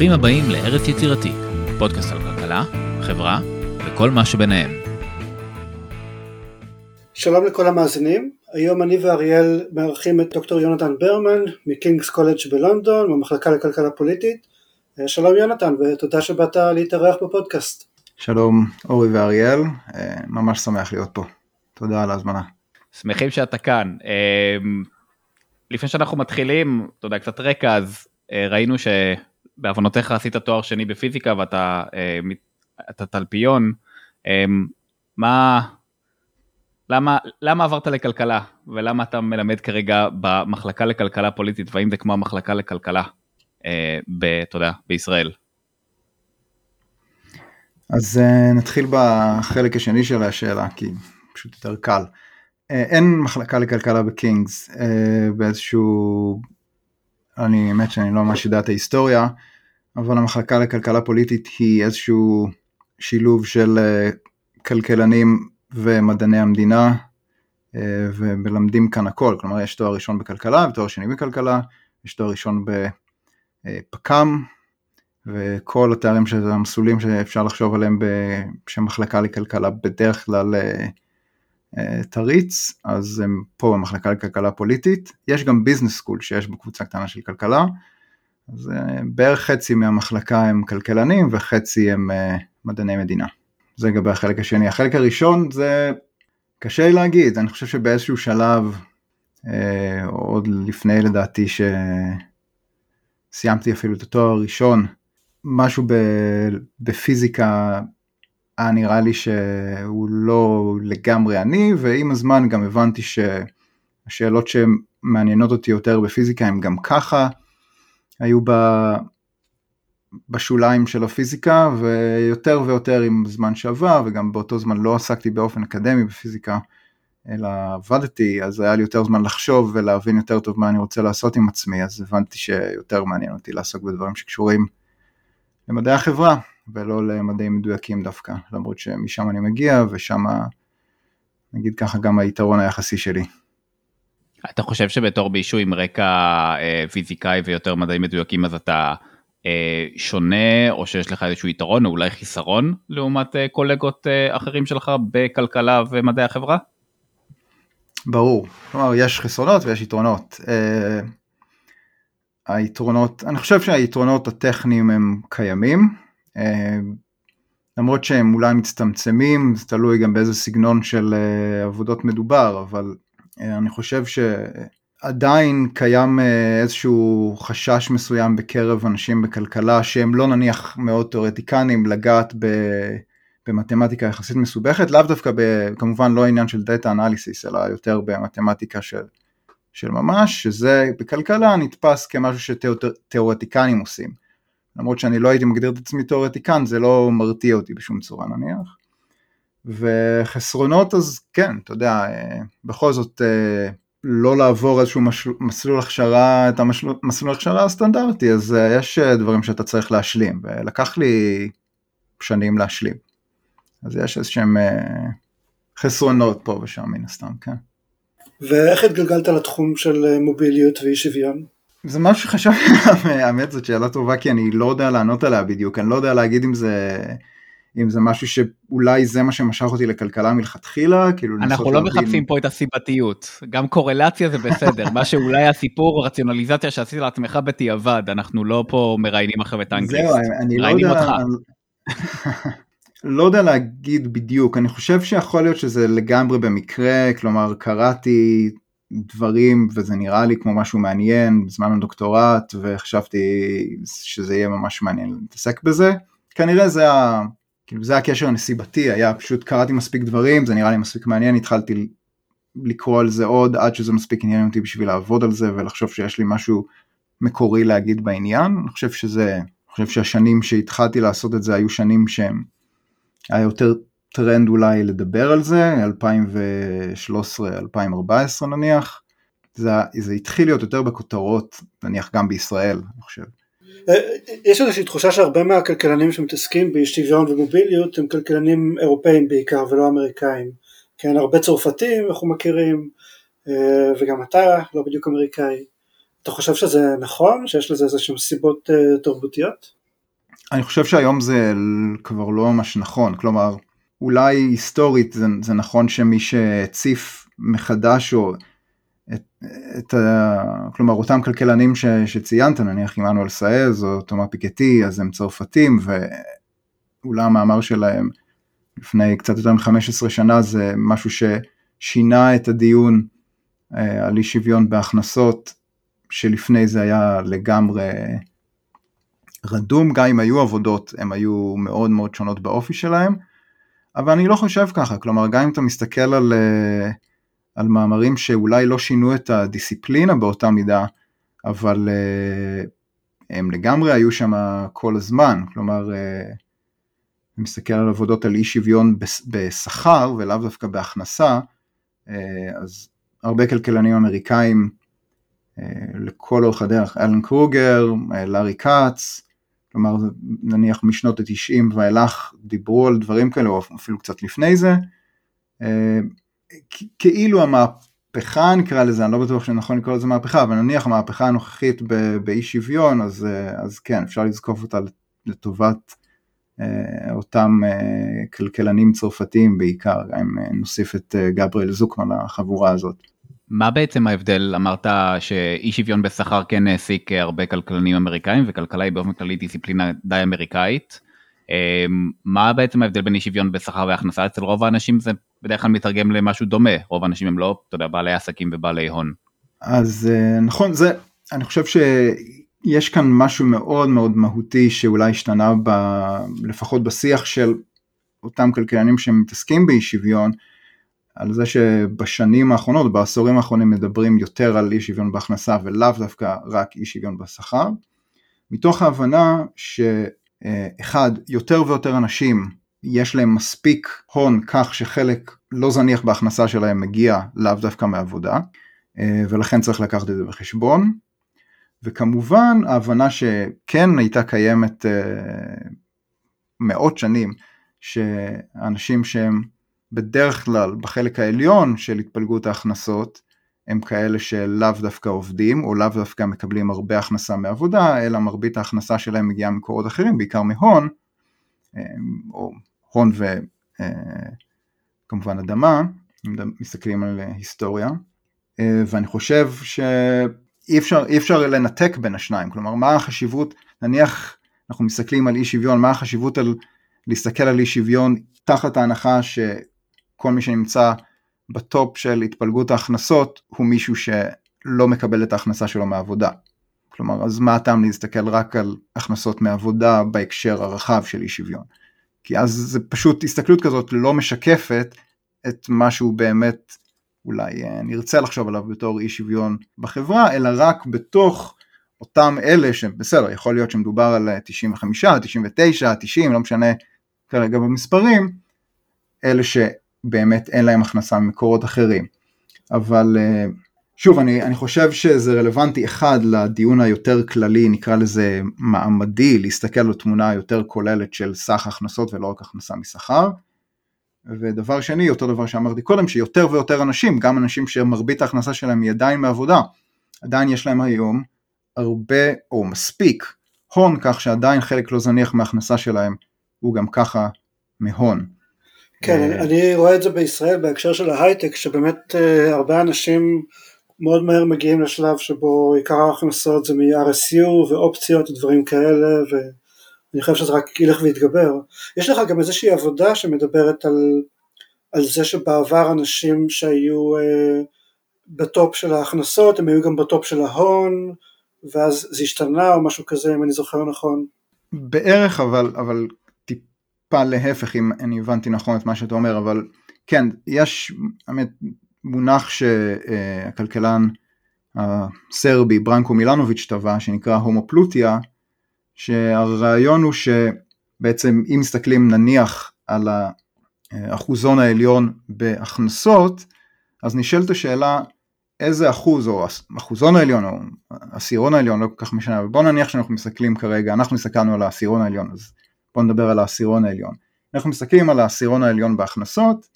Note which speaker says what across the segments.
Speaker 1: ברוכים הבאים לארץ יצירתי, פודקאסט על כלכלה, חברה וכל מה שביניהם.
Speaker 2: שלום לכל המאזינים, היום אני ואריאל מארחים את דוקטור יונתן ברמן מקינגס קולג' בלונדון, במחלקה לכלכלה פוליטית. אה, שלום יונתן ותודה שבאת להתארח בפודקאסט.
Speaker 3: שלום אורי ואריאל, אה, ממש שמח להיות פה. תודה על ההזמנה.
Speaker 1: שמחים שאתה כאן. אה, לפני שאנחנו מתחילים, אתה יודע, קצת רקע, אז ראינו שבעוונותיך עשית תואר שני בפיזיקה ואתה אתה תלפיון. מה, למה, למה עברת לכלכלה ולמה אתה מלמד כרגע במחלקה לכלכלה פוליטית והאם זה כמו המחלקה לכלכלה, ב, אתה יודע, בישראל?
Speaker 3: אז uh, נתחיל בחלק השני של השאלה, כי פשוט יותר קל. Uh, אין מחלקה לכלכלה בקינגס, uh, באיזשהו... אני, האמת שאני לא ממש יודע את ההיסטוריה, אבל המחלקה לכלכלה פוליטית היא איזשהו שילוב של uh, כלכלנים ומדעני המדינה, uh, ומלמדים כאן הכל, כלומר יש תואר ראשון בכלכלה ותואר שני בכלכלה, יש תואר ראשון בפק"ם, וכל התארים של המסלולים שאפשר לחשוב עליהם בשם מחלקה לכלכלה בדרך כלל אה, אה, תריץ, אז הם פה במחלקה לכלכלה פוליטית. יש גם ביזנס סקול שיש בקבוצה קטנה של כלכלה, אז אה, בערך חצי מהמחלקה הם כלכלנים וחצי הם מדעני מדינה. זה לגבי החלק השני. החלק הראשון זה קשה לי להגיד, אני חושב שבאיזשהו שלב, עוד לפני לדעתי שסיימתי אפילו את התואר הראשון, משהו ב, בפיזיקה היה נראה לי שהוא לא לגמרי אני, ועם הזמן גם הבנתי שהשאלות שמעניינות אותי יותר בפיזיקה הם גם ככה היו ב, בשוליים של הפיזיקה, ויותר ויותר עם זמן שעבר, וגם באותו זמן לא עסקתי באופן אקדמי בפיזיקה, אלא עבדתי, אז היה לי יותר זמן לחשוב ולהבין יותר טוב מה אני רוצה לעשות עם עצמי, אז הבנתי שיותר מעניין אותי לעסוק בדברים שקשורים למדעי החברה ולא למדעים מדויקים דווקא, למרות שמשם אני מגיע ושם נגיד ככה גם היתרון היחסי שלי.
Speaker 1: אתה חושב שבתור מישהו עם רקע אה, פיזיקאי ויותר מדעים מדויקים אז אתה אה, שונה או שיש לך איזשהו יתרון או אולי חיסרון לעומת אה, קולגות אה, אחרים שלך בכלכלה ומדעי החברה?
Speaker 3: ברור, כלומר יש חסרונות ויש יתרונות. אה, היתרונות, אני חושב שהיתרונות הטכניים הם קיימים, למרות שהם אולי מצטמצמים, זה תלוי גם באיזה סגנון של אה, עבודות מדובר, אבל אה, אני חושב שעדיין קיים איזשהו חשש מסוים בקרב אנשים בכלכלה שהם לא נניח מאוד תיאורטיקנים לגעת ב... במתמטיקה יחסית מסובכת, לאו דווקא ב, כמובן לא עניין של דאטה אנליסיס, אלא יותר במתמטיקה של של ממש, שזה בכלכלה נתפס כמשהו שתיאורטיקנים עושים. למרות שאני לא הייתי מגדיר את עצמי תיאורטיקן, זה לא מרתיע אותי בשום צורה נניח. וחסרונות אז כן, אתה יודע, אה, בכל זאת אה, לא לעבור איזשהו מסלול הכשרה, את המסלול הכשרה הסטנדרטי, אז אה, יש דברים שאתה צריך להשלים, ולקח לי שנים להשלים. אז יש איזשהם חסרונות פה ושם מן הסתם, כן.
Speaker 2: ואיך התגלגלת לתחום של מוביליות ואי שוויון?
Speaker 3: זה משהו שחשבתי עליו, האמת זאת שאלה טובה כי אני לא יודע לענות עליה בדיוק, אני לא יודע להגיד אם זה, אם זה משהו שאולי זה מה שמשך אותי לכלכלה מלכתחילה, כאילו
Speaker 1: אנחנו לא להבין... מחפשים פה את הסיבתיות, גם קורלציה זה בסדר, מה שאולי הסיפור רציונליזציה שעשית לעצמך בדיעבד, אנחנו לא פה מראיינים עכשיו את האנגליסט, אני לא יודע,
Speaker 3: לא יודע להגיד בדיוק, אני חושב שיכול להיות שזה לגמרי במקרה, כלומר קראתי דברים וזה נראה לי כמו משהו מעניין בזמן הדוקטורט וחשבתי שזה יהיה ממש מעניין להתעסק בזה, כנראה זה, ה, כאילו זה הקשר הנסיבתי, היה פשוט קראתי מספיק דברים, זה נראה לי מספיק מעניין, התחלתי לקרוא על זה עוד עד שזה מספיק עניין אותי בשביל לעבוד על זה ולחשוב שיש לי משהו מקורי להגיד בעניין, אני חושב שזה, אני חושב שהשנים שהתחלתי לעשות את זה היו שנים שהם היה יותר טרנד אולי לדבר על זה, 2013-2014 נניח, זה, זה התחיל להיות יותר בכותרות, נניח גם בישראל, אני חושב.
Speaker 2: אה, יש איזושהי תחושה שהרבה מהכלכלנים שמתעסקים באי שוויון ומוביליות הם כלכלנים אירופאים בעיקר ולא אמריקאים. כן, הרבה צרפתים אנחנו מכירים, אה, וגם אתה לא בדיוק אמריקאי. אתה חושב שזה נכון? שיש לזה איזשהם סיבות אה, תרבותיות?
Speaker 3: אני חושב שהיום זה כבר לא ממש נכון, כלומר, אולי היסטורית זה, זה נכון שמי שהציף מחדש או את, את ה... כלומר אותם כלכלנים ש, שציינת, נניח עמנואל סאז או תומא פיקטי, אז הם צרפתים ואולי המאמר שלהם לפני קצת יותר מ-15 שנה זה משהו ששינה את הדיון אה, על אי שוויון בהכנסות שלפני זה היה לגמרי רדום, גם אם היו עבודות, הן היו מאוד מאוד שונות באופי שלהם, אבל אני לא חושב ככה, כלומר גם אם אתה מסתכל על, אה, על מאמרים שאולי לא שינו את הדיסציפלינה באותה מידה, אבל אה, הם לגמרי היו שם כל הזמן, כלומר, אה, אני מסתכל על עבודות על אי שוויון בשכר ולאו דווקא בהכנסה, אז הרבה כלכלנים אמריקאים לכל אורך הדרך, אלן קרוגר, לארי כץ, כלומר נניח משנות ה-90 ואילך דיברו על דברים כאלה, או אפילו קצת לפני זה, אה, כאילו המהפכה נקרא לזה, אני לא בטוח שנכון לקרוא לזה מהפכה, אבל נניח המהפכה הנוכחית באי שוויון, אז, אה, אז כן, אפשר לזקוף אותה לטובת אה, אותם כלכלנים צרפתיים בעיקר, אם נוסיף את גבריאל זוקמן לחבורה הזאת.
Speaker 1: מה בעצם ההבדל אמרת שאי שוויון בשכר כן העסיק הרבה כלכלנים אמריקאים וכלכלה היא באופן כללי דיסציפלינה די אמריקאית. אמ, מה בעצם ההבדל בין אי שוויון בשכר והכנסה אצל רוב האנשים זה בדרך כלל מתרגם למשהו דומה רוב האנשים הם לא אתה יודע בעלי עסקים ובעלי הון.
Speaker 3: אז אה, נכון זה אני חושב שיש כאן משהו מאוד מאוד מהותי שאולי השתנה ב, לפחות בשיח של אותם כלכלנים שמתעסקים באי שוויון. על זה שבשנים האחרונות, בעשורים האחרונים מדברים יותר על אי שוויון בהכנסה ולאו דווקא רק אי שוויון בשכר, מתוך ההבנה שאחד, יותר ויותר אנשים יש להם מספיק הון כך שחלק לא זניח בהכנסה שלהם מגיע לאו דווקא מעבודה, ולכן צריך לקחת את זה בחשבון. וכמובן ההבנה שכן הייתה קיימת אה, מאות שנים, שאנשים שהם בדרך כלל בחלק העליון של התפלגות ההכנסות הם כאלה שלאו דווקא עובדים או לאו דווקא מקבלים הרבה הכנסה מעבודה אלא מרבית ההכנסה שלהם מגיעה ממקורות אחרים בעיקר מהון אמ, או הון וכמובן אה, אדמה אם מסתכלים על היסטוריה. אה, ואני חושב שאי אפשר, אפשר לנתק בין השניים. כלומר מה החשיבות נניח אנחנו מסתכלים על אי שוויון מה החשיבות על להסתכל על אי שוויון תחת ההנחה ש... כל מי שנמצא בטופ של התפלגות ההכנסות הוא מישהו שלא מקבל את ההכנסה שלו מעבודה. כלומר, אז מה הטעם להסתכל רק על הכנסות מעבודה בהקשר הרחב של אי שוויון? כי אז זה פשוט הסתכלות כזאת לא משקפת את מה שהוא באמת אולי אה, נרצה לחשוב עליו בתור אי שוויון בחברה, אלא רק בתוך אותם אלה שבסדר, יכול להיות שמדובר על 95, 99, 90, לא משנה כרגע במספרים, אלה ש... באמת אין להם הכנסה ממקורות אחרים. אבל אה, שוב, אני, אני חושב שזה רלוונטי אחד לדיון היותר כללי, נקרא לזה מעמדי, להסתכל על תמונה היותר כוללת של סך הכנסות ולא רק הכנסה משכר. ודבר שני, אותו דבר שאמרתי קודם, שיותר ויותר אנשים, גם אנשים שמרבית ההכנסה שלהם היא עדיין מעבודה, עדיין יש להם היום הרבה או מספיק הון, כך שעדיין חלק לא זניח מההכנסה שלהם הוא גם ככה מהון.
Speaker 2: כן, אני, אני רואה את זה בישראל בהקשר של ההייטק, שבאמת uh, הרבה אנשים מאוד מהר מגיעים לשלב שבו עיקר ההכנסות זה מ-RSU ואופציות ודברים כאלה, ואני חושב שזה רק ילך ויתגבר. יש לך גם איזושהי עבודה שמדברת על, על זה שבעבר אנשים שהיו uh, ב top של ההכנסות, הם היו גם ב top של ההון, ואז זה השתנה או משהו כזה, אם אני זוכר נכון.
Speaker 3: בערך, אבל, אבל טיפה להפך אם אני הבנתי נכון את מה שאתה אומר אבל כן יש באמת מונח שהכלכלן הסרבי ברנקו מילנוביץ' טבע שנקרא הומופלוטיה שהרעיון הוא שבעצם אם מסתכלים נניח על האחוזון העליון בהכנסות אז נשאלת השאלה איזה אחוז או אחוזון העליון או עשירון העליון לא כל כך משנה אבל בוא נניח שאנחנו מסתכלים כרגע אנחנו הסתכלנו על העשירון העליון אז בואו נדבר על העשירון העליון. אנחנו מסתכלים על העשירון העליון בהכנסות,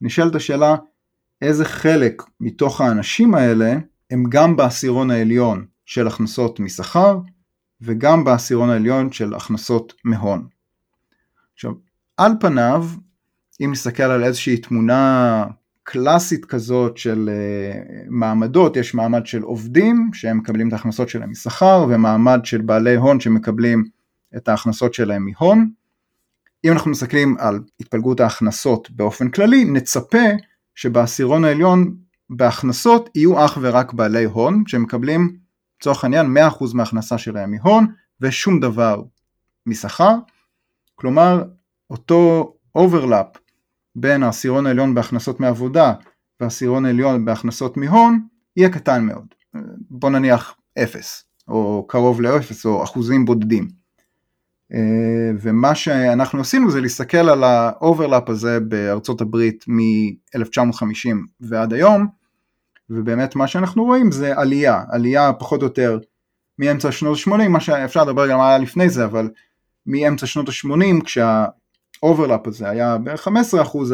Speaker 3: נשאלת השאלה איזה חלק מתוך האנשים האלה הם גם בעשירון העליון של הכנסות משכר וגם בעשירון העליון של הכנסות מהון. עכשיו, על פניו, אם נסתכל על איזושהי תמונה קלאסית כזאת של uh, מעמדות, יש מעמד של עובדים שהם מקבלים את ההכנסות שלהם משכר, ומעמד של בעלי הון שמקבלים את ההכנסות שלהם מהון. אם אנחנו מסתכלים על התפלגות ההכנסות באופן כללי, נצפה שבעשירון העליון בהכנסות יהיו אך ורק בעלי הון שמקבלים לצורך העניין 100% מההכנסה שלהם מהון ושום דבר משכר. כלומר אותו overlap בין העשירון העליון בהכנסות מעבודה והעשירון העליון בהכנסות מהון יהיה קטן מאוד. בוא נניח 0 או קרוב ל-0 או אחוזים בודדים. אה, ומה שאנחנו עשינו זה להסתכל על ה overlap הזה בארצות הברית מ-1950 ועד היום, ובאמת מה שאנחנו רואים זה עלייה, עלייה פחות או יותר מאמצע שנות ה-80, מה שאפשר לדבר גם היה לפני זה, אבל מאמצע שנות ה-80 כשה overlap הזה היה בערך 15%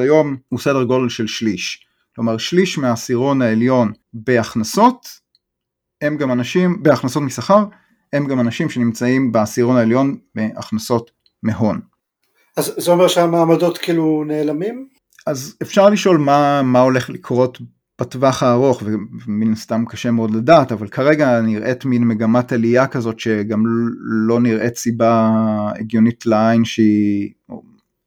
Speaker 3: היום הוא סדר גודל של שליש. כלומר שליש מהעשירון העליון בהכנסות הם גם אנשים, בהכנסות משכר, הם גם אנשים שנמצאים בעשירון העליון בהכנסות מהון.
Speaker 2: אז זה אומר שהמעמדות כאילו נעלמים?
Speaker 3: אז אפשר לשאול מה, מה הולך לקרות בטווח הארוך ומן סתם קשה מאוד לדעת אבל כרגע נראית מין מגמת עלייה כזאת שגם לא נראית סיבה הגיונית לעין שהיא,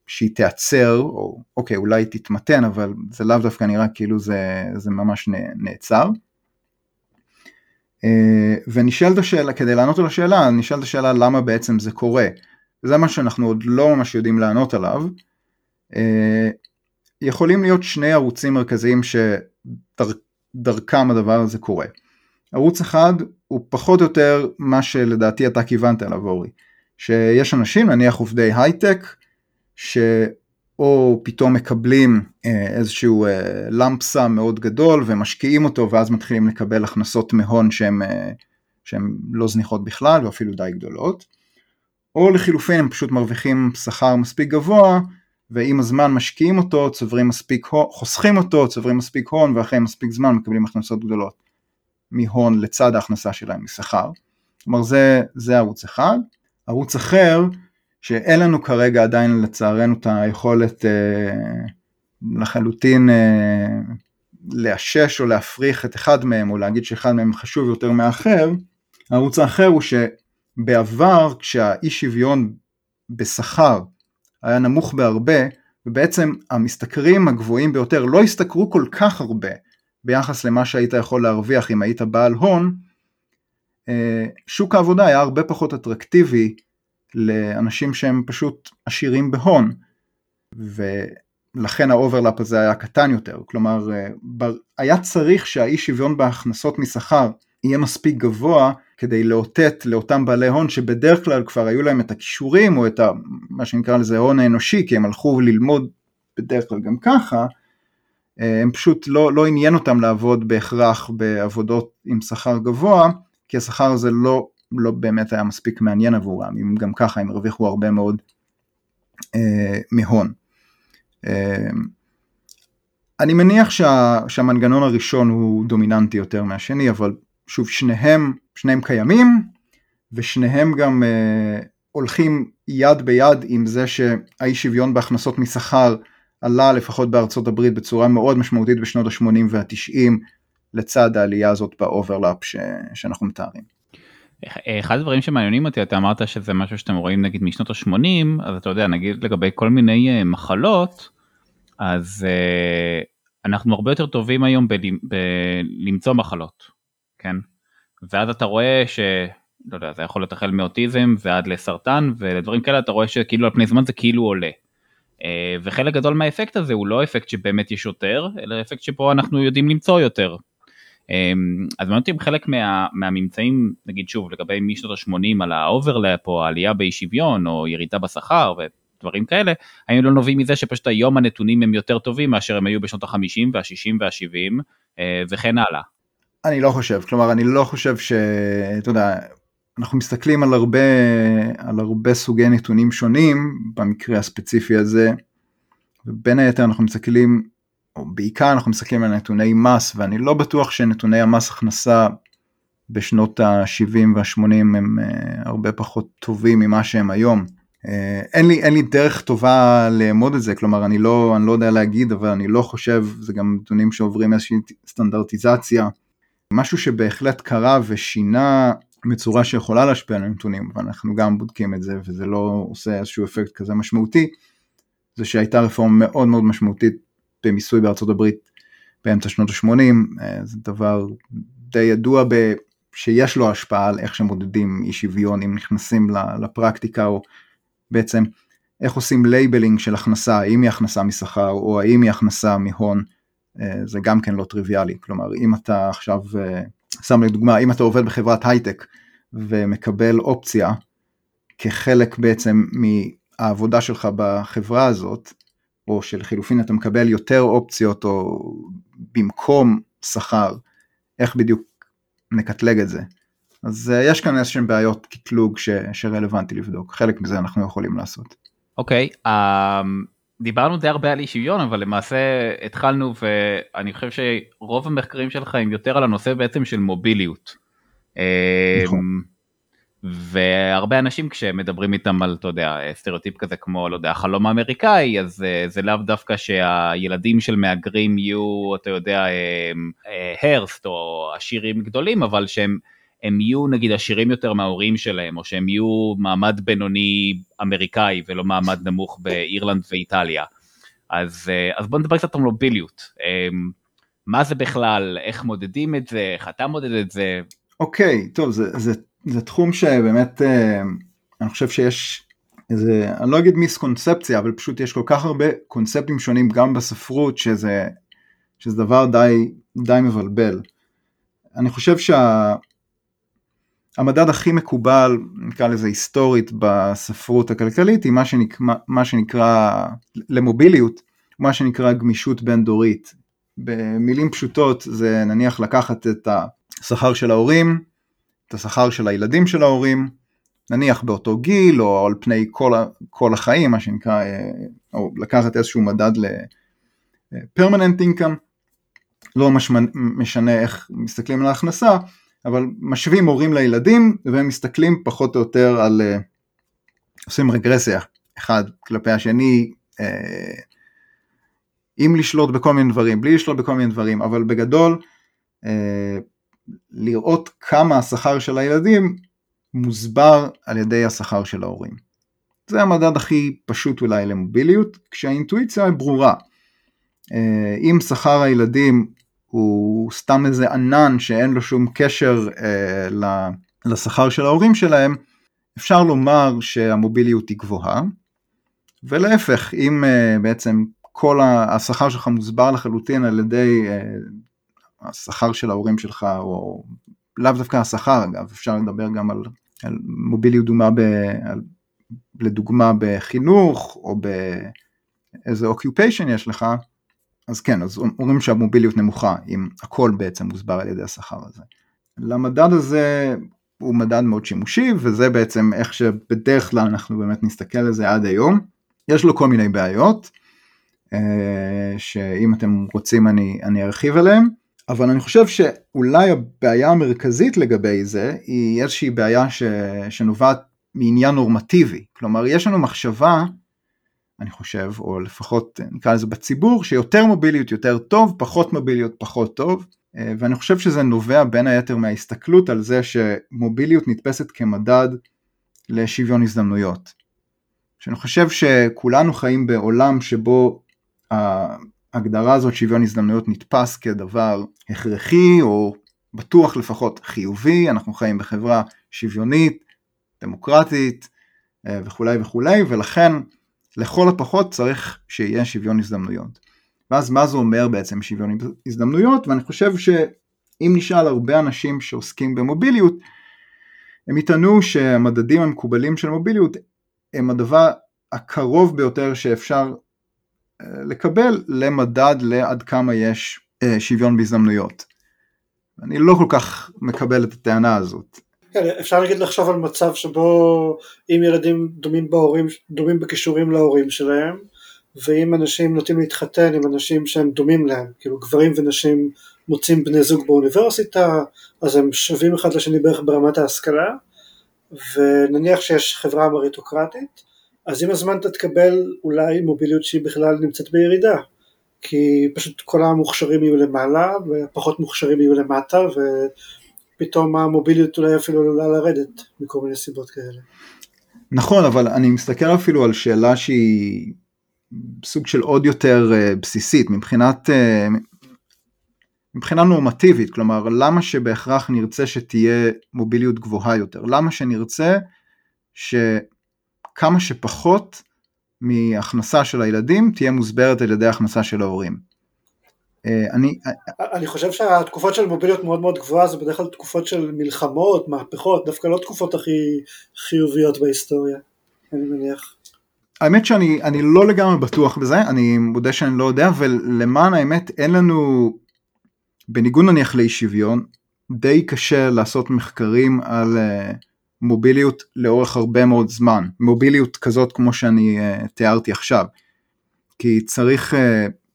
Speaker 3: שהיא תיעצר או אוקיי אולי תתמתן אבל זה לאו דווקא נראה כאילו זה, זה ממש נעצר. אה, ונשאלת השאלה, כדי לענות על השאלה, נשאלת השאלה למה בעצם זה קורה. זה מה שאנחנו עוד לא ממש יודעים לענות עליו. אה, יכולים להיות שני ערוצים מרכזיים שדרכם הדבר הזה קורה. ערוץ אחד הוא פחות או יותר מה שלדעתי אתה כיוונת אליו אורי, שיש אנשים, נניח עובדי הייטק, ש... או פתאום מקבלים אה, איזשהו למפסה אה, מאוד גדול ומשקיעים אותו ואז מתחילים לקבל הכנסות מהון שהן אה, לא זניחות בכלל ואפילו די גדולות. או לחילופין הם פשוט מרוויחים שכר מספיק גבוה ועם הזמן משקיעים אותו, צוברים מספיק הון, חוסכים אותו, צוברים מספיק הון ואחרי מספיק זמן מקבלים הכנסות גדולות מהון לצד ההכנסה שלהם משכר. כלומר זה, זה ערוץ אחד. ערוץ אחר שאין לנו כרגע עדיין לצערנו את היכולת אה, לחלוטין אה, לאשש או להפריך את אחד מהם או להגיד שאחד מהם חשוב יותר מאחר, הערוץ האחר הוא שבעבר כשהאי שוויון בשכר היה נמוך בהרבה ובעצם המשתכרים הגבוהים ביותר לא השתכרו כל כך הרבה ביחס למה שהיית יכול להרוויח אם היית בעל הון, אה, שוק העבודה היה הרבה פחות אטרקטיבי לאנשים שהם פשוט עשירים בהון, ולכן ה overlap הזה היה קטן יותר, כלומר אה, היה צריך שהאי שוויון בהכנסות משכר יהיה מספיק גבוה כדי לאותת לאותם בעלי הון שבדרך כלל כבר היו להם את הכישורים או את ה, מה שנקרא לזה הון האנושי כי הם הלכו ללמוד בדרך כלל גם ככה, אה, הם פשוט לא, לא עניין אותם לעבוד בהכרח בעבודות עם שכר גבוה כי השכר הזה לא לא באמת היה מספיק מעניין עבורם, אם גם ככה הם הרוויחו הרבה מאוד אה, מהון. אה, אני מניח שה, שהמנגנון הראשון הוא דומיננטי יותר מהשני, אבל שוב שניהם, שניהם קיימים ושניהם גם אה, הולכים יד ביד עם זה שהאי שוויון בהכנסות משכר עלה לפחות בארצות הברית בצורה מאוד משמעותית בשנות ה-80 וה-90 לצד העלייה הזאת ב overlap ש, שאנחנו מתארים.
Speaker 1: אחד הדברים שמעניינים אותי אתה אמרת שזה משהו שאתם רואים נגיד משנות ה-80 אז אתה יודע נגיד לגבי כל מיני uh, מחלות אז uh, אנחנו הרבה יותר טובים היום בלמצוא מחלות כן ואז אתה רואה ש... לא יודע, זה יכול להיות החל מאוטיזם ועד לסרטן ולדברים כאלה אתה רואה שכאילו על פני זמן זה כאילו עולה. וחלק גדול מהאפקט הזה הוא לא אפקט שבאמת יש יותר אלא אפקט שבו אנחנו יודעים למצוא יותר אז מעניין אותי חלק מה, מהממצאים, נגיד שוב, לגבי משנות ה-80 על ה overlap או העלייה באי שוויון או ירידה בשכר ודברים כאלה, האם לא נובעים מזה שפשוט היום הנתונים הם יותר טובים מאשר הם היו בשנות ה-50 וה-60 וה-70 וכן הלאה.
Speaker 3: אני לא חושב, כלומר אני לא חושב שאתה יודע, אנחנו מסתכלים על הרבה, על הרבה סוגי נתונים שונים במקרה הספציפי הזה, ובין היתר אנחנו מסתכלים או בעיקר אנחנו מסתכלים על נתוני מס ואני לא בטוח שנתוני המס הכנסה בשנות ה-70 וה-80 הם הרבה פחות טובים ממה שהם היום. אין לי, אין לי דרך טובה לאמוד את זה, כלומר אני לא, אני לא יודע להגיד, אבל אני לא חושב, זה גם נתונים שעוברים איזושהי סטנדרטיזציה. משהו שבהחלט קרה ושינה בצורה שיכולה להשפיע על הנתונים, ואנחנו גם בודקים את זה וזה לא עושה איזשהו אפקט כזה משמעותי, זה שהייתה רפורמה מאוד מאוד משמעותית במיסוי בארצות הברית באמצע שנות ה-80, אה, זה דבר די ידוע ב... שיש לו השפעה על איך שמודדים אי שוויון, אם נכנסים לפרקטיקה או בעצם איך עושים labeling של הכנסה, האם היא הכנסה משכר או האם היא הכנסה מהון, אה, זה גם כן לא טריוויאלי, כלומר אם אתה עכשיו אה, שם לדוגמה, אם אתה עובד בחברת הייטק ומקבל אופציה כחלק בעצם מהעבודה שלך בחברה הזאת, או שלחילופין אתה מקבל יותר אופציות או במקום שכר, איך בדיוק נקטלג את זה. אז uh, יש כאן איזשהם בעיות קטלוג ש, שרלוונטי לבדוק, חלק מזה אנחנו יכולים לעשות.
Speaker 1: אוקיי, okay, um, דיברנו די הרבה על אי שוויון אבל למעשה התחלנו ואני חושב שרוב המחקרים שלך הם יותר על הנושא בעצם של מוביליות. נכון. והרבה אנשים כשמדברים איתם על אתה יודע סטריאוטיפ כזה כמו לא יודע החלום האמריקאי אז אה, זה לאו דווקא שהילדים של מהגרים יהיו אתה יודע הרסט או עשירים גדולים אבל שהם הם יהיו נגיד עשירים יותר מההורים שלהם, או שהם יהיו מעמד בינוני אמריקאי ולא מעמד נמוך באירלנד ואיטליה. אז, אה, אז בוא נדבר קצת על מוביליות. אמ, מה זה בכלל, איך מודדים את זה, איך אתה מודד את זה?
Speaker 3: אוקיי, okay, טוב, זה, זה, זה תחום שבאמת, אה, אני חושב שיש איזה, אני לא אגיד מיסקונספציה, אבל פשוט יש כל כך הרבה קונספטים שונים גם בספרות, שזה, שזה דבר די, די מבלבל. אני חושב שה... המדד הכי מקובל, נקרא לזה היסטורית בספרות הכלכלית, היא מה שנקרא, מה שנקרא למוביליות, מה שנקרא גמישות בין דורית. במילים פשוטות זה נניח לקחת את השכר של ההורים, את השכר של הילדים של ההורים, נניח באותו גיל או על פני כל, כל החיים, מה שנקרא, אה, או לקחת איזשהו מדד ל-permanent income, לא משנה איך מסתכלים על ההכנסה, אבל משווים הורים לילדים והם מסתכלים פחות או יותר על, uh, עושים רגרסיה אחד כלפי השני, עם לשלוט בכל מיני דברים, בלי לשלוט בכל מיני דברים, אבל בגדול לראות כמה השכר של הילדים מוסבר על ידי השכר של ההורים. זה המדד הכי פשוט אולי למוביליות, כשהאינטואיציה היא ברורה. אם שכר הילדים הוא סתם איזה ענן שאין לו שום קשר אה, לשכר של ההורים שלהם, אפשר לומר שהמוביליות היא גבוהה, ולהפך, אם אה, בעצם כל השכר שלך מוסבר לחלוטין על ידי אה, השכר של ההורים שלך, או לאו דווקא השכר אגב, אפשר לדבר גם על, על מוביליות דומה, ב, על, לדוגמה בחינוך, או באיזה אוקיופיישן יש לך, אז כן, אז אומרים שהמוביליות נמוכה, אם הכל בעצם מוסבר על ידי השכר הזה. למדד הזה הוא מדד מאוד שימושי, וזה בעצם איך שבדרך כלל אנחנו באמת נסתכל על זה עד היום. יש לו כל מיני בעיות, אה, שאם אתם רוצים אני, אני ארחיב עליהן, אבל אני חושב שאולי הבעיה המרכזית לגבי זה היא איזושהי בעיה ש, שנובעת מעניין נורמטיבי. כלומר, יש לנו מחשבה אני חושב, או לפחות נקרא לזה בציבור, שיותר מוביליות יותר טוב, פחות מוביליות פחות טוב, אה, ואני חושב שזה נובע בין היתר מההסתכלות על זה שמוביליות נתפסת כמדד לשוויון הזדמנויות. שאני חושב שכולנו חיים בעולם שבו ההגדרה הזאת שוויון הזדמנויות נתפס כדבר הכרחי או בטוח לפחות חיובי, אנחנו חיים בחברה שוויונית, דמוקרטית אה, וכולי וכולי, ולכן לכל הפחות צריך שיהיה שוויון הזדמנויות. ואז מה זה אומר בעצם שוויון הזדמנויות? ואני חושב שאם נשאל הרבה אנשים שעוסקים במוביליות, הם יטענו שהמדדים המקובלים של מוביליות הם הדבר הקרוב ביותר שאפשר לקבל למדד לעד כמה יש אה, שוויון בהזדמנויות. אני לא כל כך מקבל את הטענה הזאת.
Speaker 2: כן, אפשר להגיד לחשוב על מצב שבו אם ילדים דומים בהורים, דומים בכישורים להורים שלהם, ואם אנשים נוטים להתחתן עם אנשים שהם דומים להם, כאילו גברים ונשים מוצאים בני זוג באוניברסיטה, אז הם שווים אחד לשני בערך ברמת ההשכלה, ונניח שיש חברה מריטוקרטית, אז עם הזמן אתה תקבל אולי מוביליות שהיא בכלל נמצאת בירידה, כי פשוט כל המוכשרים יהיו למעלה ופחות מוכשרים יהיו למטה ופתאום המוביליות אולי אפילו עלולה לרדת מכל מיני סיבות כאלה.
Speaker 3: נכון, אבל אני מסתכל אפילו על שאלה שהיא סוג של עוד יותר uh, בסיסית מבחינת, uh, מבחינה נורמטיבית, כלומר למה שבהכרח נרצה שתהיה מוביליות גבוהה יותר? למה שנרצה שכמה שפחות מהכנסה של הילדים תהיה מוסברת על ידי הכנסה של ההורים?
Speaker 2: אה, אני, אני חושב שהתקופות של מוביליות מאוד מאוד גבוהה זה בדרך כלל תקופות של מלחמות, מהפכות, דווקא לא תקופות הכי חיוביות בהיסטוריה, אני מניח.
Speaker 3: האמת שאני לא לגמרי בטוח בזה, אני מודה שאני לא יודע, ולמען האמת אין לנו, בניגוד נניח לאי שוויון, די קשה לעשות מחקרים על uh, מוביליות לאורך הרבה מאוד זמן, מוביליות כזאת כמו שאני uh, תיארתי עכשיו, כי צריך, uh,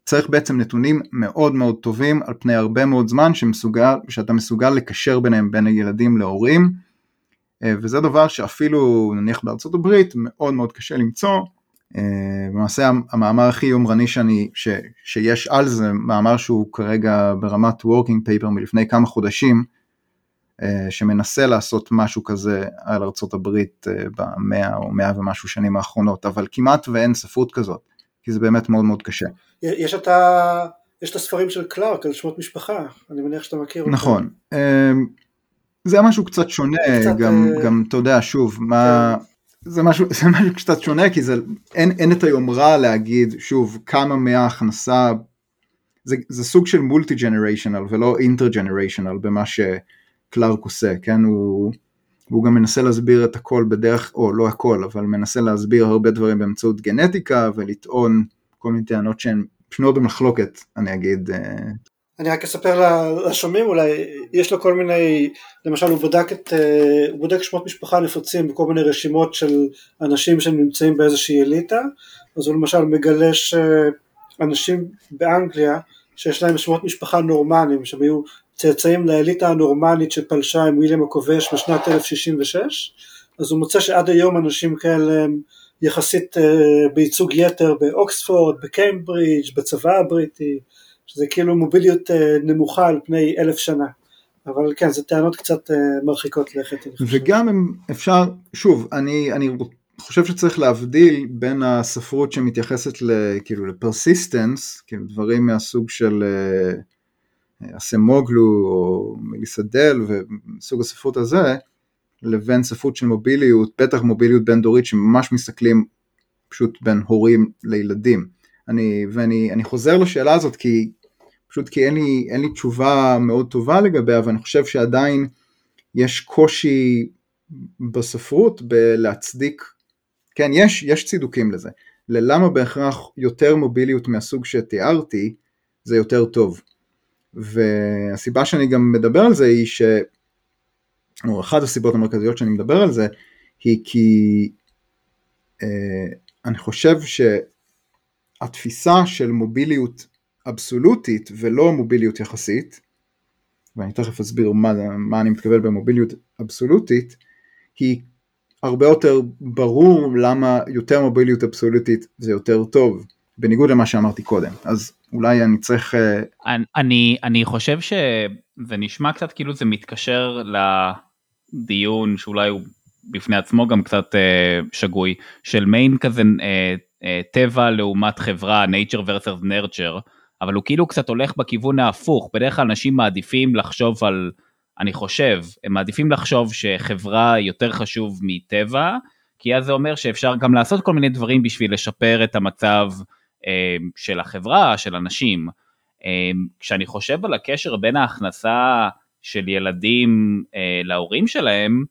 Speaker 3: צריך בעצם נתונים מאוד מאוד טובים על פני הרבה מאוד זמן שמסוגל, שאתה מסוגל לקשר ביניהם בין הילדים להורים, uh, וזה דבר שאפילו נניח בארצות הברית מאוד מאוד קשה למצוא, למעשה המאמר הכי יומרני שאני, ש, שיש על זה, מאמר שהוא כרגע ברמת working paper מלפני כמה חודשים, שמנסה לעשות משהו כזה על ארצות הברית אה, במאה או מאה ומשהו שנים האחרונות, אבל כמעט ואין ספרות כזאת, כי זה באמת מאוד מאוד קשה.
Speaker 2: יש את, ה... יש את הספרים של קלארק על שמות משפחה, אני מניח שאתה מכיר אותם.
Speaker 3: נכון. זה משהו קצת שונה, קצת, גם, גם אתה יודע, שוב, מה... כן. זה משהו, זה משהו קצת שונה כי זה, אין, אין את היומרה להגיד שוב כמה מההכנסה, זה, זה סוג של מולטי ג'נריישנל ולא אינטר ג'נריישנל במה שקלארק עושה, כן, הוא, הוא גם מנסה להסביר את הכל בדרך, או לא הכל, אבל מנסה להסביר הרבה דברים באמצעות גנטיקה ולטעון כל מיני טענות שהן שנויות במחלוקת, אני אגיד, אה,
Speaker 2: אני רק אספר לשומעים אולי, יש לו כל מיני, למשל הוא בודק, את, אה, הוא בודק שמות משפחה נפוצים בכל מיני רשימות של אנשים שנמצאים באיזושהי אליטה, אז הוא למשל מגלה שאנשים באנגליה שיש להם שמות משפחה נורמניים, שהם היו צאצאים לאליטה הנורמנית שפלשה עם וויליאם הכובש בשנת 1066, אז הוא מוצא שעד היום אנשים כאלה הם יחסית אה, בייצוג יתר באוקספורד, בקיימברידג', בצבא הבריטי, שזה כאילו מוביליות אה, נמוכה על פני אלף שנה. אבל כן, זה טענות קצת אה, מרחיקות לכת.
Speaker 3: וגם אם אפשר, שוב, אני, אני חושב שצריך להבדיל בין הספרות שמתייחסת כאילו לפרסיסטנס, כאילו דברים מהסוג של אסמוגלו או מליסדל וסוג הספרות הזה, לבין ספרות של מוביליות, בטח מוביליות בין דורית שממש מסתכלים פשוט בין הורים לילדים. אני, ואני חוזר לשאלה הזאת כי פשוט כי אין לי, אין לי תשובה מאוד טובה לגביה, ואני חושב שעדיין יש קושי בספרות בלהצדיק, כן, יש, יש צידוקים לזה, ללמה בהכרח יותר מוביליות מהסוג שתיארתי זה יותר טוב. והסיבה שאני גם מדבר על זה היא ש... או אחת הסיבות המרכזיות שאני מדבר על זה היא כי אה, אני חושב שהתפיסה של מוביליות אבסולוטית ולא מוביליות יחסית, ואני תכף אסביר מה, מה אני מתכוון במוביליות אבסולוטית, היא הרבה יותר ברור למה יותר מוביליות אבסולוטית זה יותר טוב, בניגוד למה שאמרתי קודם, אז אולי אני צריך... אה,
Speaker 1: אני, אני חושב שזה נשמע קצת כאילו זה מתקשר לדיון שאולי הוא בפני עצמו גם קצת אה, שגוי, של מיין כזה אה, אה, טבע לעומת חברה, nature versus nurture. אבל הוא כאילו קצת הולך בכיוון ההפוך, בדרך כלל אנשים מעדיפים לחשוב על, אני חושב, הם מעדיפים לחשוב שחברה יותר חשוב מטבע, כי אז זה אומר שאפשר גם לעשות כל מיני דברים בשביל לשפר את המצב של החברה, של אנשים. אה, כשאני חושב על הקשר בין ההכנסה של ילדים אה, להורים שלהם,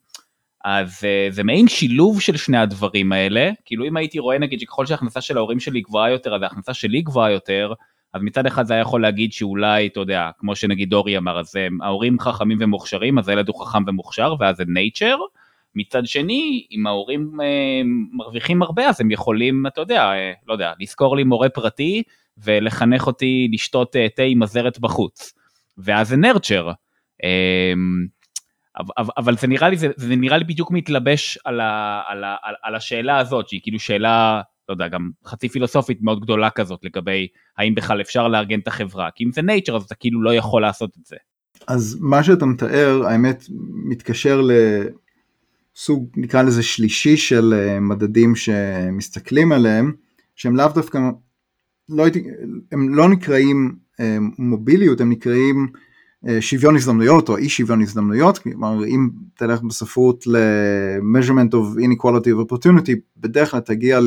Speaker 1: אז uh, זה מעין שילוב של שני הדברים האלה, כאילו אם הייתי רואה נגיד שככל שההכנסה של ההורים שלי גבוהה יותר, אז ההכנסה שלי גבוהה יותר, אז מצד אחד זה היה יכול להגיד שאולי, אתה יודע, כמו שנגיד דורי אמר, אז ההורים חכמים ומוכשרים, אז הילד הוא חכם ומוכשר, ואז זה nature. מצד שני, אם ההורים אה, מרוויחים הרבה, אז הם יכולים, אתה יודע, אה, לא יודע, לשכור לי מורה פרטי ולחנך אותי לשתות אה, תה עם הזרת בחוץ. ואז זה nurture. אבל זה נראה לי, זה, זה נראה לי בדיוק מתלבש על, ה, על, ה, על, השאלה הזאת, שהיא כאילו שאלה, לא יודע, גם חצי פילוסופית מאוד גדולה כזאת לגבי האם בכלל אפשר לארגן את החברה, כי אם זה nature אז אתה כאילו לא יכול לעשות את זה.
Speaker 3: אז מה שאתה מתאר, האמת, מתקשר לסוג, נקרא לזה שלישי של אה, מדדים שמסתכלים עליהם, שהם לאו דווקא, לא, הם לא נקראים אה, מוביליות, הם נקראים אה, שוויון הזדמנויות או אי שוויון הזדמנויות, כלומר אם תלך בספרות ל-measurement of inequality of opportunity, בדרך כלל תגיע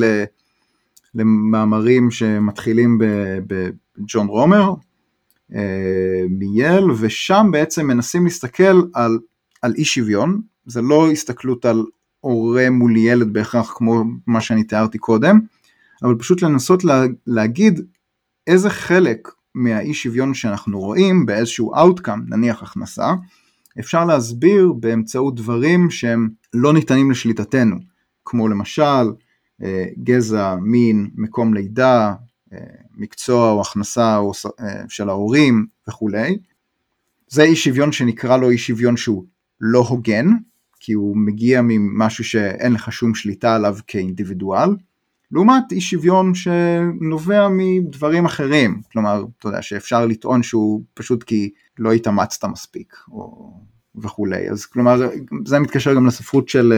Speaker 3: למאמרים שמתחילים בג'ון רומר, מייל, ושם בעצם מנסים להסתכל על, על אי שוויון, זה לא הסתכלות על הורה מול ילד בהכרח כמו מה שאני תיארתי קודם, אבל פשוט לנסות לה, להגיד איזה חלק מהאי שוויון שאנחנו רואים באיזשהו outcome, נניח הכנסה, אפשר להסביר באמצעות דברים שהם לא ניתנים לשליטתנו, כמו למשל אה, גזע, מין, מקום לידה, אה, מקצוע או הכנסה אה, של ההורים וכולי. זה אי שוויון שנקרא לו אי שוויון שהוא לא הוגן, כי הוא מגיע ממשהו שאין לך שום שליטה עליו כאינדיבידואל, לעומת אי שוויון שנובע מדברים אחרים, כלומר, אתה יודע, שאפשר לטעון שהוא פשוט כי לא התאמצת מספיק, או וכולי, אז כלומר, זה מתקשר גם לספרות של,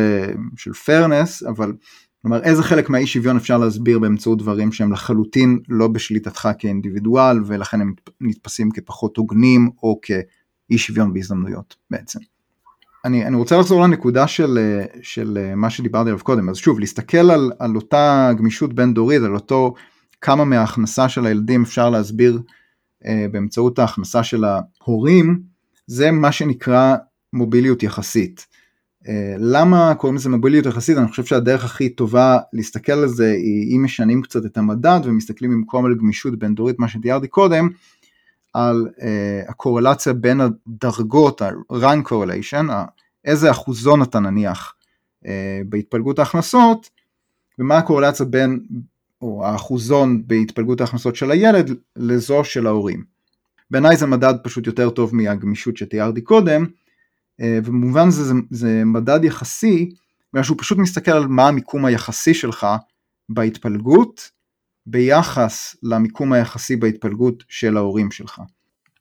Speaker 3: של פרנס, אבל כלומר, איזה חלק מהאי שוויון אפשר להסביר באמצעות דברים שהם לחלוטין לא בשליטתך כאינדיבידואל, ולכן הם נתפסים כפחות הוגנים, או כאי שוויון בהזדמנויות בעצם. אני, אני רוצה לחזור לנקודה של, של מה שדיברתי עליו קודם, אז שוב, להסתכל על, על אותה גמישות בין דורית, על אותו כמה מההכנסה של הילדים אפשר להסביר אה, באמצעות ההכנסה של ההורים, זה מה שנקרא מוביליות יחסית. אה, למה קוראים לזה מוביליות יחסית? אני חושב שהדרך הכי טובה להסתכל על זה היא אם משנים קצת את המדד ומסתכלים במקום על גמישות בין דורית, מה שתיארתי קודם, על uh, הקורלציה בין הדרגות, ה-run correlation, איזה אחוזון אתה נניח uh, בהתפלגות ההכנסות, ומה הקורלציה בין, או האחוזון בהתפלגות ההכנסות של הילד לזו של ההורים. בעיניי זה מדד פשוט יותר טוב מהגמישות שתיארתי קודם, uh, ובמובן זה, זה, זה מדד יחסי, בגלל שהוא פשוט מסתכל על מה המיקום היחסי שלך בהתפלגות, ביחס למיקום היחסי בהתפלגות של ההורים שלך.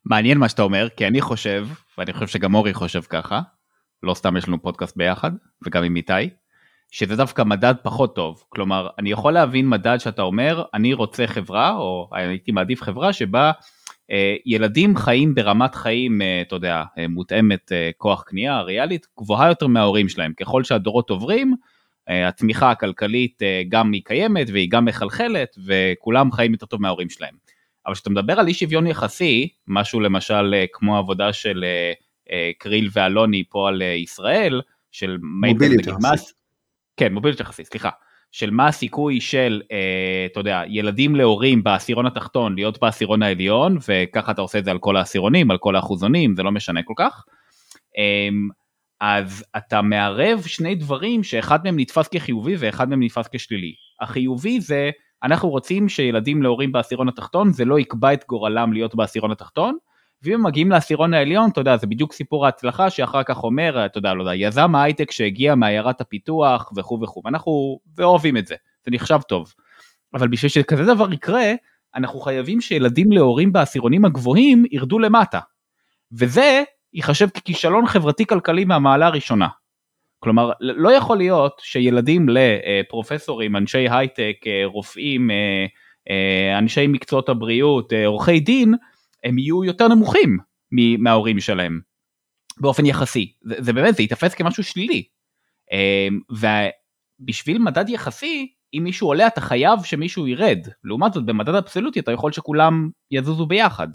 Speaker 1: מעניין מה שאתה אומר, כי אני חושב, ואני חושב שגם אורי חושב ככה, לא סתם יש לנו פודקאסט ביחד, וגם עם איתי, שזה דווקא מדד פחות טוב. כלומר, אני יכול להבין מדד שאתה אומר, אני רוצה חברה, או הייתי מעדיף חברה שבה אה, ילדים חיים ברמת חיים, אה, אתה יודע, אה, מותאמת אה, כוח קנייה, ריאלית, גבוהה יותר מההורים שלהם. ככל שהדורות עוברים, התמיכה הכלכלית אה, גם היא קיימת והיא גם מחלחלת וכולם חיים יותר טוב מההורים שלהם. אבל כשאתה מדבר על אי שוויון יחסי, משהו למשל אה, כמו עבודה של קריל ואלוני פה על ישראל, של
Speaker 3: מוביליות יחסית.
Speaker 1: כן, מוביליות יחסית, סליחה. של מה הסיכוי של, אתה יודע, ילדים להורים בעשירון התחתון להיות בעשירון העליון, וככה אתה עושה את זה על כל העשירונים, על כל האחוזונים, זה לא משנה כל כך. אמ, אז אתה מערב שני דברים שאחד מהם נתפס כחיובי ואחד מהם נתפס כשלילי. החיובי זה אנחנו רוצים שילדים להורים בעשירון התחתון זה לא יקבע את גורלם להיות בעשירון התחתון ואם הם מגיעים לעשירון העליון אתה יודע זה בדיוק סיפור ההצלחה שאחר כך אומר אתה יודע לא יודע יזם ההייטק שהגיע מעיירת הפיתוח וכו' וכו' ואנחנו אוהבים את זה זה נחשב טוב. אבל בשביל שכזה דבר יקרה אנחנו חייבים שילדים להורים בעשירונים הגבוהים ירדו למטה. וזה ייחשב ככישלון חברתי כלכלי מהמעלה הראשונה. כלומר, לא יכול להיות שילדים לפרופסורים, אנשי הייטק, רופאים, אנשי מקצועות הבריאות, עורכי דין, הם יהיו יותר נמוכים מההורים שלהם, באופן יחסי. זה, זה באמת, זה ייתפס כמשהו שלילי. ובשביל מדד יחסי, אם מישהו עולה אתה חייב שמישהו ירד. לעומת זאת, במדד אבסולוטי אתה יכול שכולם יזוזו ביחד.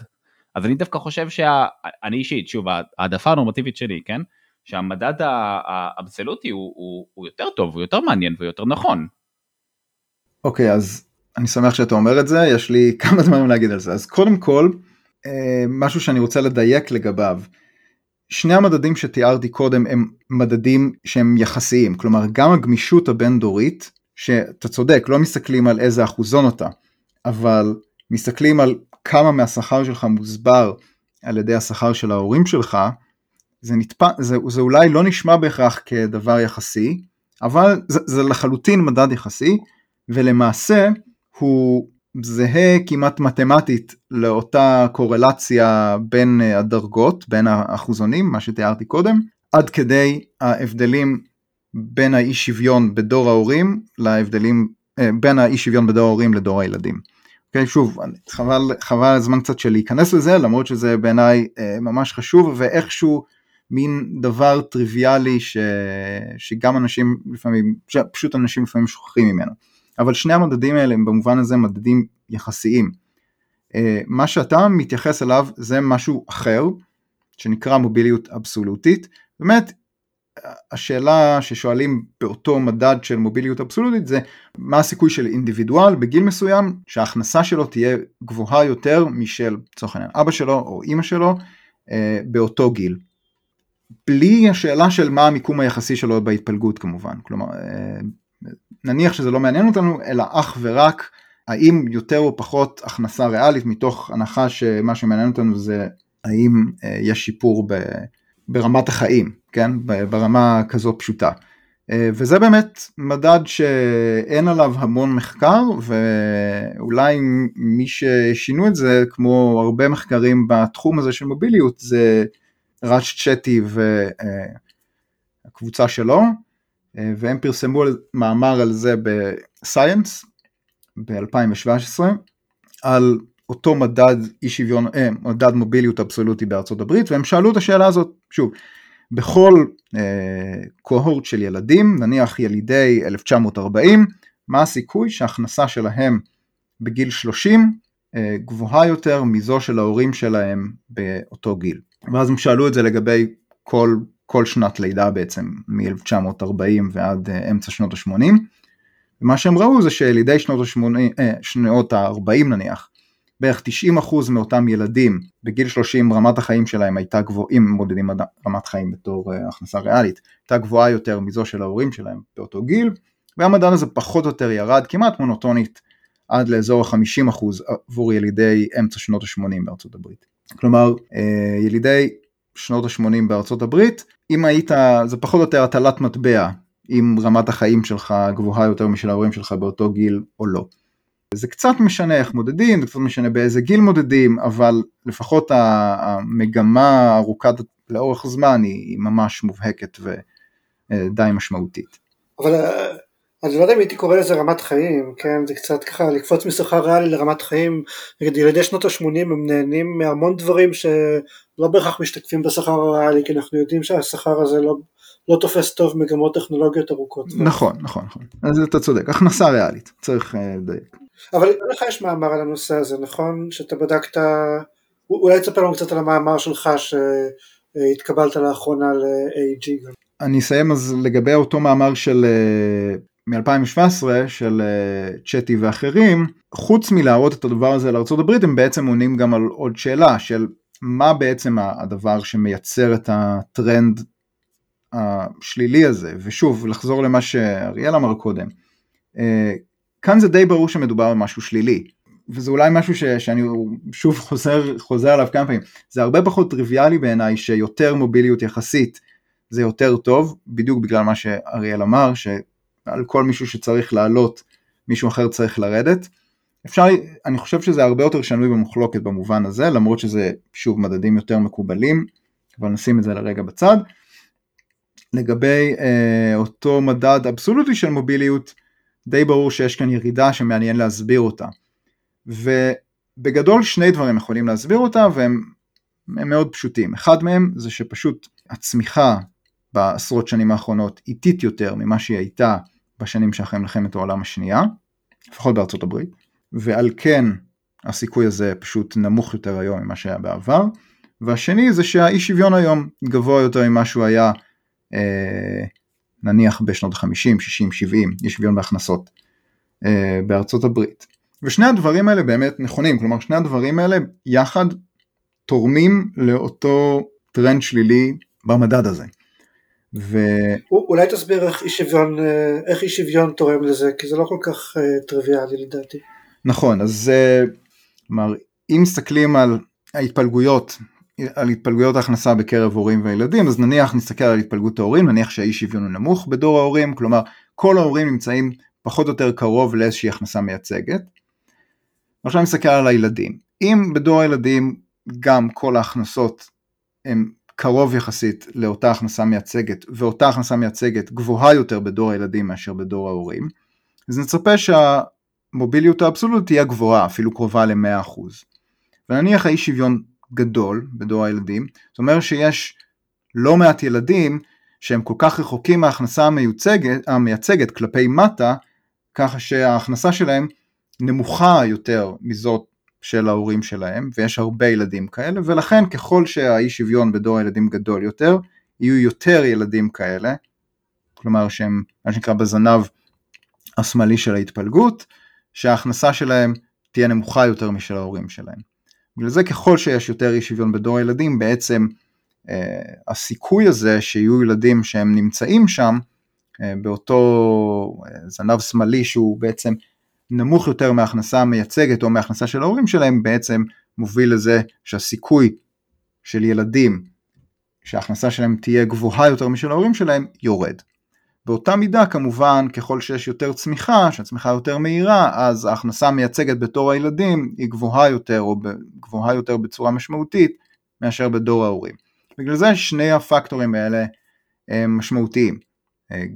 Speaker 1: אז אני דווקא חושב שאני אישית, שוב, העדפה הנורמטיבית שלי, כן? שהמדד האבסולוטי הוא, הוא, הוא יותר טוב, הוא יותר מעניין ויותר נכון.
Speaker 3: אוקיי, okay, אז אני שמח שאתה אומר את זה, יש לי כמה דברים להגיד על זה. אז קודם כל, אה, משהו שאני רוצה לדייק לגביו. שני המדדים שתיארתי קודם הם מדדים שהם יחסיים, כלומר גם הגמישות הבין דורית, שאתה צודק, לא מסתכלים על איזה אחוזון אתה, אבל מסתכלים על כמה מהשכר שלך מוסבר על ידי השכר של ההורים שלך, זה, נתפ... זה, זה אולי לא נשמע בהכרח כדבר יחסי, אבל זה, זה לחלוטין מדד יחסי, ולמעשה הוא זהה כמעט מתמטית לאותה קורלציה בין הדרגות, בין האחוזונים, מה שתיארתי קודם, עד כדי ההבדלים בין האי שוויון בדור ההורים להבדלים, אה, בין האי שוויון בדור ההורים לדור הילדים. אוקיי, שוב, חבל, חבל הזמן קצת של להיכנס לזה, למרות שזה בעיניי אה, ממש חשוב, ואיכשהו מין דבר טריוויאלי ש... שגם אנשים לפעמים, שפשוט אנשים לפעמים שוכחים ממנו. אבל שני המדדים האלה הם במובן הזה מדדים יחסיים. אה, מה שאתה מתייחס אליו זה משהו אחר, שנקרא מוביליות אבסולוטית. באמת, השאלה ששואלים באותו מדד של מוביליות אבסולוטית זה מה הסיכוי של אינדיבידואל בגיל מסוים שההכנסה שלו תהיה גבוהה יותר משל, לצורך העניין, אבא שלו או אימא שלו אה, באותו גיל. בלי השאלה של מה המיקום היחסי שלו בהתפלגות כמובן, כלומר אה, נניח שזה לא מעניין אותנו אלא אך ורק האם יותר או פחות הכנסה ריאלית מתוך הנחה שמה שמעניין אותנו זה האם אה, יש שיפור ב, ברמת החיים, כן, ברמה כזו פשוטה. אה, וזה באמת מדד שאין עליו המון מחקר ואולי מי ששינו את זה כמו הרבה מחקרים בתחום הזה של מוביליות זה ראש צ'טי והקבוצה שלו והם פרסמו מאמר על זה בסייאנס ב-2017 על אותו מדד אי שוויון, אה, מדד מוביליות אבסולוטי בארצות הברית והם שאלו את השאלה הזאת שוב בכל אה, קוהורט של ילדים נניח ילידי 1940 מה הסיכוי שההכנסה שלהם בגיל 30 אה, גבוהה יותר מזו של ההורים שלהם באותו גיל? ואז הם שאלו את זה לגבי כל, כל שנת לידה בעצם מ-1940 ועד אה, אמצע שנות ה-80 ומה שהם ראו זה שילידי שנות ה-80, אה, ה-40 נניח, בערך 90% מאותם ילדים בגיל 30 רמת החיים שלהם הייתה גבוהה, אם מודדים רמת חיים בתור uh, הכנסה ריאלית, הייתה גבוהה יותר מזו של ההורים שלהם באותו גיל, והמדד הזה פחות או יותר ירד כמעט מונוטונית עד לאזור ה-50% עבור ילידי אמצע שנות ה-80 בארצות הברית. כלומר, uh, ילידי שנות ה-80 בארצות הברית, אם היית, זה פחות או יותר הטלת מטבע אם רמת החיים שלך גבוהה יותר משל ההורים שלך באותו גיל או לא. זה קצת משנה איך מודדים, זה קצת משנה באיזה גיל מודדים, אבל לפחות המגמה ארוכת לאורך זמן היא ממש מובהקת ודי משמעותית.
Speaker 2: אבל אה, אני לא יודע אם הייתי קורא לזה רמת חיים, כן, זה קצת ככה לקפוץ משכר ריאלי לרמת חיים, נגיד ילדי שנות ה-80 הם נהנים מהמון דברים שלא בהכרח משתקפים בשכר הריאלי, כי אנחנו יודעים שהשכר הזה לא, לא תופס טוב מגמות טכנולוגיות ארוכות.
Speaker 3: נכון, נכון, נכון, אז אתה צודק, הכנסה ריאלית, צריך אה, לדייק.
Speaker 2: אבל לך יש מאמר על הנושא הזה, נכון? שאתה בדקת, אולי תספר לנו קצת על המאמר שלך שהתקבלת לאחרונה ל-AG.
Speaker 3: אני אסיים אז לגבי אותו מאמר של אה, מ-2017 של אה, צ'טי ואחרים, חוץ מלהראות את הדבר הזה לארה"ב הם בעצם עונים גם על עוד שאלה של מה בעצם הדבר שמייצר את הטרנד השלילי הזה, ושוב לחזור למה שאריאל אמר קודם, אה, כאן זה די ברור שמדובר במשהו שלילי, וזה אולי משהו ש, שאני שוב חוזר, חוזר עליו כמה פעמים, זה הרבה פחות טריוויאלי בעיניי שיותר מוביליות יחסית זה יותר טוב, בדיוק בגלל מה שאריאל אמר, שעל כל מישהו שצריך לעלות מישהו אחר צריך לרדת. אפשר, אני חושב שזה הרבה יותר שנוי במחלוקת במובן הזה, למרות שזה שוב מדדים יותר מקובלים, אבל נשים את זה לרגע בצד. לגבי אה, אותו מדד אבסולוטי של מוביליות, די ברור שיש כאן ירידה שמעניין להסביר אותה. ובגדול שני דברים יכולים להסביר אותה והם מאוד פשוטים. אחד מהם זה שפשוט הצמיחה בעשרות שנים האחרונות איטית יותר ממה שהיא הייתה בשנים שאחרי מלחמת העולם השנייה, לפחות בארצות הברית, ועל כן הסיכוי הזה פשוט נמוך יותר היום ממה שהיה בעבר. והשני זה שהאי שוויון היום גבוה יותר ממה שהוא היה אה, נניח בשנות ה-50, 60, 70, יש שוויון בהכנסות אה, בארצות הברית. ושני הדברים האלה באמת נכונים, כלומר שני הדברים האלה יחד תורמים לאותו טרנד שלילי במדד הזה.
Speaker 2: ו... אולי תסביר איך אי שוויון, אה, איך אי שוויון תורם לזה, כי זה לא כל כך uh, טריוויאלי לדעתי.
Speaker 3: נכון, אז כלומר, אם מסתכלים על ההתפלגויות על התפלגויות ההכנסה בקרב הורים וילדים, אז נניח נסתכל על התפלגות ההורים, נניח שהאי שוויון הוא נמוך בדור ההורים, כלומר כל ההורים נמצאים פחות או יותר קרוב לאיזושהי הכנסה מייצגת. עכשיו נסתכל על הילדים. אם בדור הילדים גם כל ההכנסות הן קרוב יחסית לאותה הכנסה מייצגת, ואותה הכנסה מייצגת גבוהה יותר בדור הילדים מאשר בדור ההורים, אז נצפה שהמוביליות האבסולוטית תהיה גבוהה, אפילו קרובה ל-100%. ונניח האי שוויון גדול בדור הילדים, זאת אומרת שיש לא מעט ילדים שהם כל כך רחוקים מההכנסה המיוצגת, המייצגת כלפי מטה, ככה שההכנסה שלהם נמוכה יותר מזאת של ההורים שלהם, ויש הרבה ילדים כאלה, ולכן ככל שהאי שוויון בדור הילדים גדול יותר, יהיו יותר ילדים כאלה, כלומר שהם מה שנקרא בזנב השמאלי של ההתפלגות, שההכנסה שלהם תהיה נמוכה יותר משל ההורים שלהם. בגלל זה ככל שיש יותר אי שוויון בדור הילדים, בעצם אה, הסיכוי הזה שיהיו ילדים שהם נמצאים שם, אה, באותו אה, זנב שמאלי שהוא בעצם נמוך יותר מההכנסה המייצגת או מההכנסה של ההורים שלהם, בעצם מוביל לזה שהסיכוי של ילדים שההכנסה שלהם תהיה גבוהה יותר משל ההורים שלהם, יורד. באותה מידה כמובן ככל שיש יותר צמיחה, שהצמיחה יותר מהירה, אז ההכנסה המייצגת בתור הילדים היא גבוהה יותר או גבוהה יותר בצורה משמעותית מאשר בדור ההורים. בגלל זה שני הפקטורים האלה הם משמעותיים.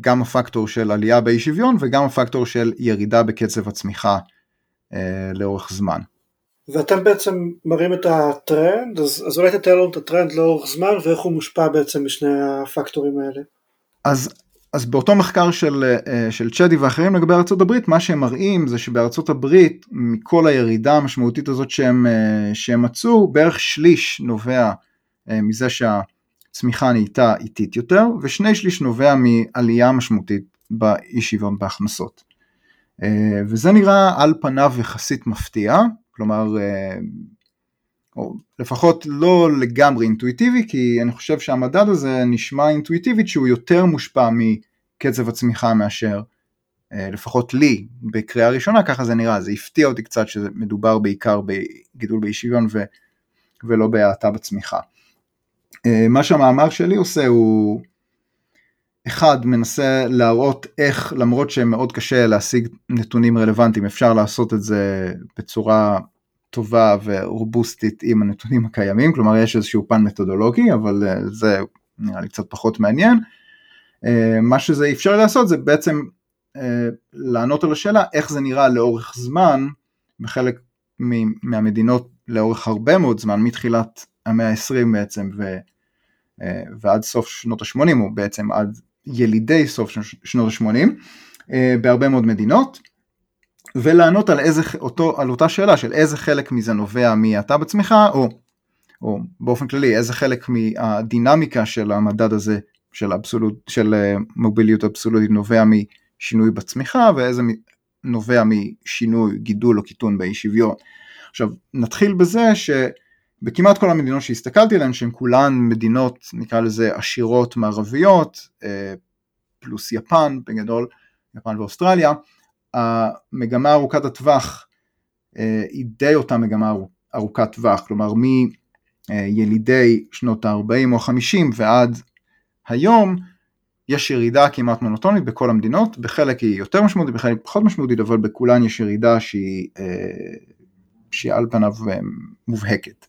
Speaker 3: גם הפקטור של עלייה באי שוויון וגם הפקטור של ירידה בקצב הצמיחה אה, לאורך זמן.
Speaker 2: ואתם בעצם מראים את הטרנד, אז, אז אולי תתאר לנו את הטרנד לאורך זמן ואיך הוא מושפע בעצם משני הפקטורים האלה.
Speaker 3: אז אז באותו מחקר של, אה, של צ'די ואחרים לגבי ארה"ב, מה שהם מראים זה שבארצות הברית, מכל הירידה המשמעותית הזאת שהם, אה, שהם מצאו, בערך שליש נובע אה, מזה שהצמיחה נהייתה איטית יותר, ושני שליש נובע מעלייה משמעותית באי שוויון בהכנסות. וזה נראה על פניו יחסית מפתיע, כלומר, או לפחות לא לגמרי אינטואיטיבי, כי אני חושב שהמדד הזה נשמע אינטואיטיבית שהוא יותר מושפע מקצב הצמיחה מאשר, אה, לפחות לי, בקריאה ראשונה, ככה זה נראה, זה הפתיע אותי קצת שזה מדובר בעיקר בגידול באי שוויון ו, ולא בהאטה בצמיחה. אה, מה שהמאמר שלי עושה הוא, אחד, מנסה להראות איך, למרות שמאוד קשה להשיג נתונים רלוונטיים, אפשר לעשות את זה בצורה טובה ורובוסטית עם הנתונים הקיימים, כלומר יש איזשהו פן מתודולוגי, אבל אה, זה נראה לי קצת פחות מעניין. אה, מה שזה אפשר לעשות זה בעצם אה, לענות על השאלה איך זה נראה לאורך זמן בחלק מהמדינות לאורך הרבה מאוד זמן, מתחילת המאה ה-20 בעצם ו, ועד סוף שנות ה-80, או בעצם עד ילידי סוף שנות ה-80, בהרבה מאוד מדינות. ולענות על, איזה, אותו, על אותה שאלה של איזה חלק מזה נובע מהאטה בצמיחה, או, או באופן כללי איזה חלק מהדינמיקה של המדד הזה של, אבסולוט, של אה, מוביליות אבסולוטית נובע משינוי בצמיחה ואיזה נובע משינוי גידול או קיטון באי שוויון. עכשיו נתחיל בזה שבכמעט כל המדינות שהסתכלתי עליהן שהן כולן מדינות נקרא לזה עשירות מערביות אה, פלוס יפן בגדול, יפן ואוסטרליה, המגמה ארוכת הטווח אה, היא די אותה מגמה ארוכת טווח, כלומר מילידי שנות ה-40 או 50 ועד היום יש ירידה כמעט מונוטונית בכל המדינות, בחלק היא יותר משמעותית, בחלק פחות משמעותית, אבל בכולן יש ירידה שהיא, אה, שהיא על פניו אה, מובהקת.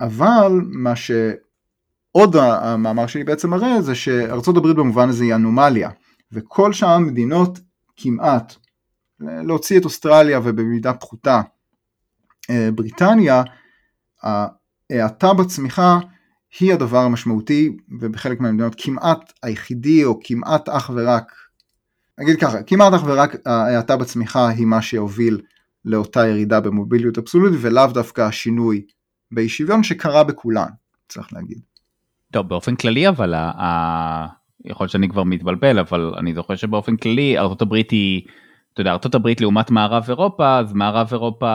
Speaker 3: אבל מה שעוד המאמר שלי בעצם מראה זה שארצות הברית במובן הזה היא אנומליה, וכל שאר המדינות כמעט להוציא את אוסטרליה ובמידה פחותה אה, בריטניה, ההאטה בצמיחה היא הדבר המשמעותי ובחלק מהמדינות כמעט היחידי או כמעט אך ורק, נגיד ככה, כמעט אך ורק ההאטה בצמיחה היא מה שהוביל לאותה ירידה במוביליות אבסולוטית ולאו דווקא השינוי באי שוויון שקרה בכולן, צריך להגיד.
Speaker 1: טוב, באופן כללי אבל, יכול להיות שאני כבר מתבלבל, אבל אני זוכר שבאופן כללי ארה"ב היא אתה יודע, ארה"ב לעומת מערב אירופה, אז מערב אירופה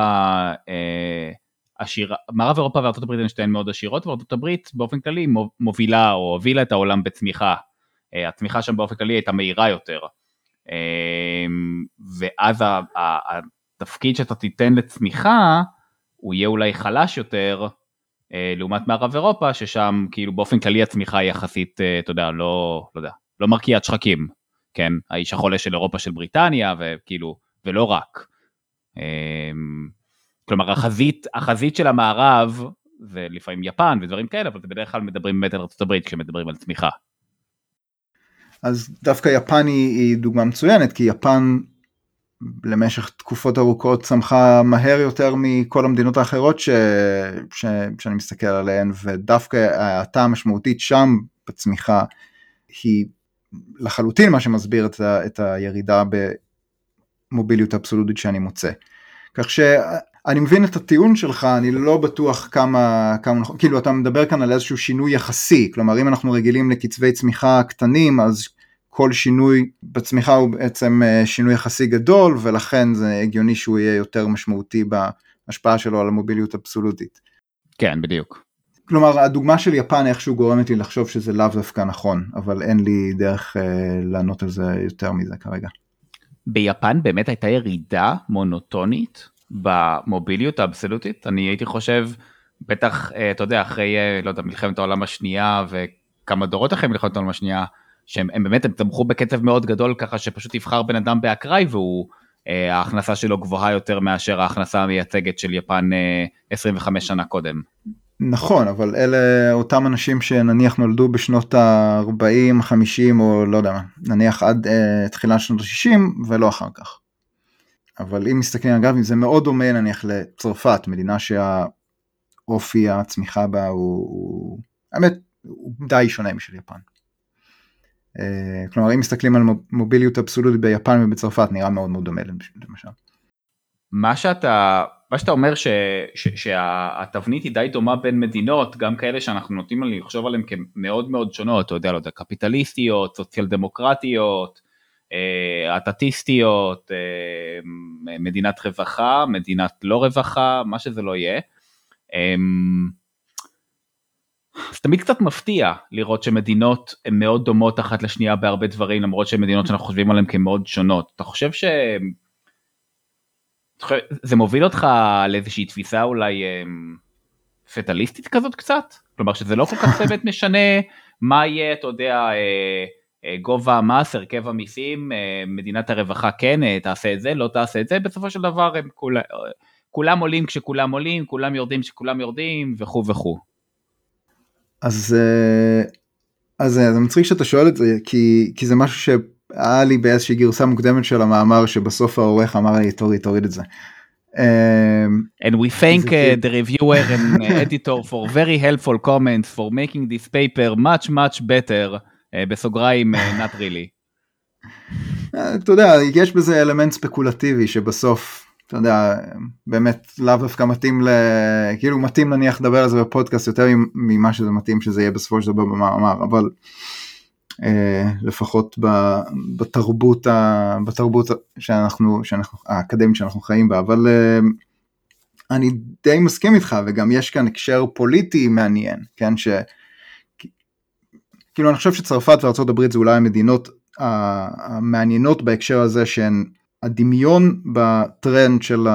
Speaker 1: אה, עשירה, מערב אירופה וארה"ב הן שתיהן מאוד עשירות, וארה"ב באופן כללי מובילה או הובילה את העולם בצמיחה. אה, הצמיחה שם באופן כללי הייתה מהירה יותר. אה, ואז ה, ה, התפקיד שאתה תיתן לצמיחה, הוא יהיה אולי חלש יותר לעומת מערב אירופה, ששם כאילו באופן כללי הצמיחה היא יחסית, אתה יודע, לא, לא יודע, לא מרקיעת שחקים, כן? האיש החולה של אירופה של בריטניה, וכאילו, ולא רק. כלומר, החזית, החזית של המערב זה לפעמים יפן ודברים כאלה, אבל בדרך כלל מדברים באמת על ארה"ב כשמדברים על צמיחה.
Speaker 3: אז דווקא יפן היא, היא דוגמה מצוינת, כי יפן למשך תקופות ארוכות צמחה מהר יותר מכל המדינות האחרות ש... ש... שאני מסתכל עליהן, ודווקא ההאטה המשמעותית שם בצמיחה היא לחלוטין מה שמסביר את, ה... את הירידה במוביליות אבסולוטית שאני מוצא. כך שאני מבין את הטיעון שלך, אני לא בטוח כמה, כמה נכון, כאילו אתה מדבר כאן על איזשהו שינוי יחסי, כלומר אם אנחנו רגילים לקצבי צמיחה קטנים, אז כל שינוי בצמיחה הוא בעצם אה, שינוי יחסי גדול, ולכן זה הגיוני שהוא יהיה יותר משמעותי בהשפעה שלו על המוביליות אבסולוטית.
Speaker 1: כן, בדיוק.
Speaker 3: כלומר, הדוגמה של יפן איכשהו גורמת לי לחשוב שזה לאו דווקא נכון, אבל אין לי דרך אה, לענות על זה יותר מזה כרגע.
Speaker 1: ביפן באמת הייתה ירידה מונוטונית במוביליות האבסולוטית, אני הייתי חושב, בטח, אה, אתה יודע, אחרי, אה, לא יודע, מלחמת העולם השנייה וכמה דורות אחרי מלחמת העולם השנייה, שהם באמת, הם תמכו בקצב מאוד גדול ככה שפשוט יבחר בן אדם באקראי והוא, אה, ההכנסה שלו גבוהה יותר מאשר ההכנסה המייצגת של יפן 25 שנה קודם.
Speaker 3: נכון, אבל אלה אותם אנשים שנניח נולדו בשנות ה-40, 50 או לא יודע מה, נניח עד uh, תחילת שנות ה-60 ולא אחר כך. אבל אם מסתכלים גרפים זה מאוד דומה נניח לצרפת, מדינה שהאופי הצמיחה בה הוא, הוא האמת, הוא די שונה משל יפן. Uh, כלומר אם מסתכלים על מוביליות אבסולוטית ביפן ובצרפת נראה מאוד מאוד דומה למשל.
Speaker 1: מה שאתה מה שאתה אומר ש, ש, שהתבנית היא די דומה בין מדינות, גם כאלה שאנחנו נוטים לחשוב עליהן כמאוד מאוד שונות, אתה יודע, לא יודע, קפיטליסטיות, סוציאל דמוקרטיות, אה, אטטיסטיות, אה, מדינת רווחה, מדינת לא רווחה, מה שזה לא יהיה. אה, אז תמיד קצת מפתיע לראות שמדינות הן מאוד דומות אחת לשנייה בהרבה דברים, למרות שהן מדינות שאנחנו חושבים עליהן כמאוד שונות. אתה חושב ש... זה מוביל אותך לאיזושהי תפיסה אולי אמ, פטליסטית כזאת קצת? כלומר שזה לא כל כך באמת משנה מה יהיה, אתה יודע, אה, אה, גובה המס, הרכב המיסים, אה, מדינת הרווחה כן תעשה את זה, לא תעשה את זה, בסופו של דבר הם כול, כולם עולים כשכולם עולים, כולם יורדים כשכולם יורדים וכו' וכו'.
Speaker 3: אז, אז זה מצחיק שאתה שואל את זה, כי, כי זה משהו ש... היה לי באיזושהי גרסה מוקדמת של המאמר שבסוף העורך אמר לי תוריד תוריד את זה.
Speaker 1: And we thank uh, the reviewer and editor for very helpful comments for making this paper much much better uh, בסוגריים uh, not really.
Speaker 3: אתה יודע יש בזה אלמנט ספקולטיבי שבסוף אתה יודע באמת לאו דווקא מתאים ל... כאילו מתאים נניח לדבר על זה בפודקאסט יותר ממה שזה מתאים שזה יהיה בסופו של דבר במאמר אבל. אה, לפחות בתרבות, בתרבות שאנחנו, שאנחנו, האקדמית שאנחנו חיים בה, אבל אה, אני די מסכים איתך וגם יש כאן הקשר פוליטי מעניין, כן, ש... כאילו אני חושב שצרפת הברית זה אולי המדינות המעניינות בהקשר הזה שהן הדמיון בטרנד של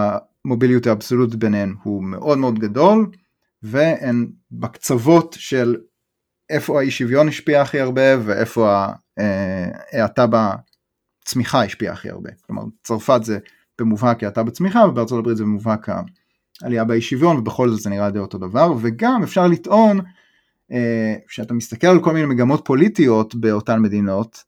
Speaker 3: המוביליות האבסולוטית ביניהן הוא מאוד מאוד גדול והן בקצוות של איפה האי שוויון השפיע הכי הרבה ואיפה ההאטה בצמיחה השפיעה הכי הרבה. כלומר צרפת זה במובהק האטה בצמיחה ובארצות הברית זה במובהק העלייה באי שוויון ובכל זאת זה נראה די אותו דבר וגם אפשר לטעון שאתה מסתכל על כל מיני מגמות פוליטיות באותן מדינות,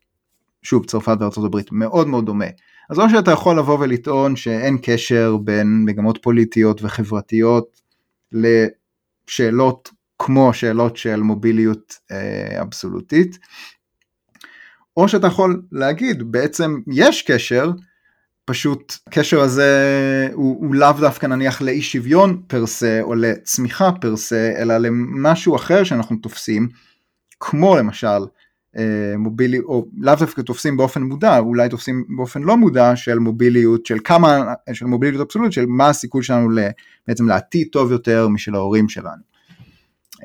Speaker 3: שוב צרפת וארצות הברית מאוד מאוד דומה. אז או שאתה יכול לבוא ולטעון שאין קשר בין מגמות פוליטיות וחברתיות לשאלות כמו שאלות של מוביליות אה, אבסולוטית, או שאתה יכול להגיד בעצם יש קשר, פשוט הקשר הזה הוא, הוא לאו דווקא נניח לאי שוויון פר סה או לצמיחה פר סה, אלא למשהו אחר שאנחנו תופסים, כמו למשל אה, מוביליות, או לאו דווקא תופסים באופן מודע, אולי תופסים באופן לא מודע של מוביליות, של כמה, של מוביליות אבסולוטית, של מה הסיכוי שלנו בעצם לעתיד טוב יותר משל ההורים שלנו.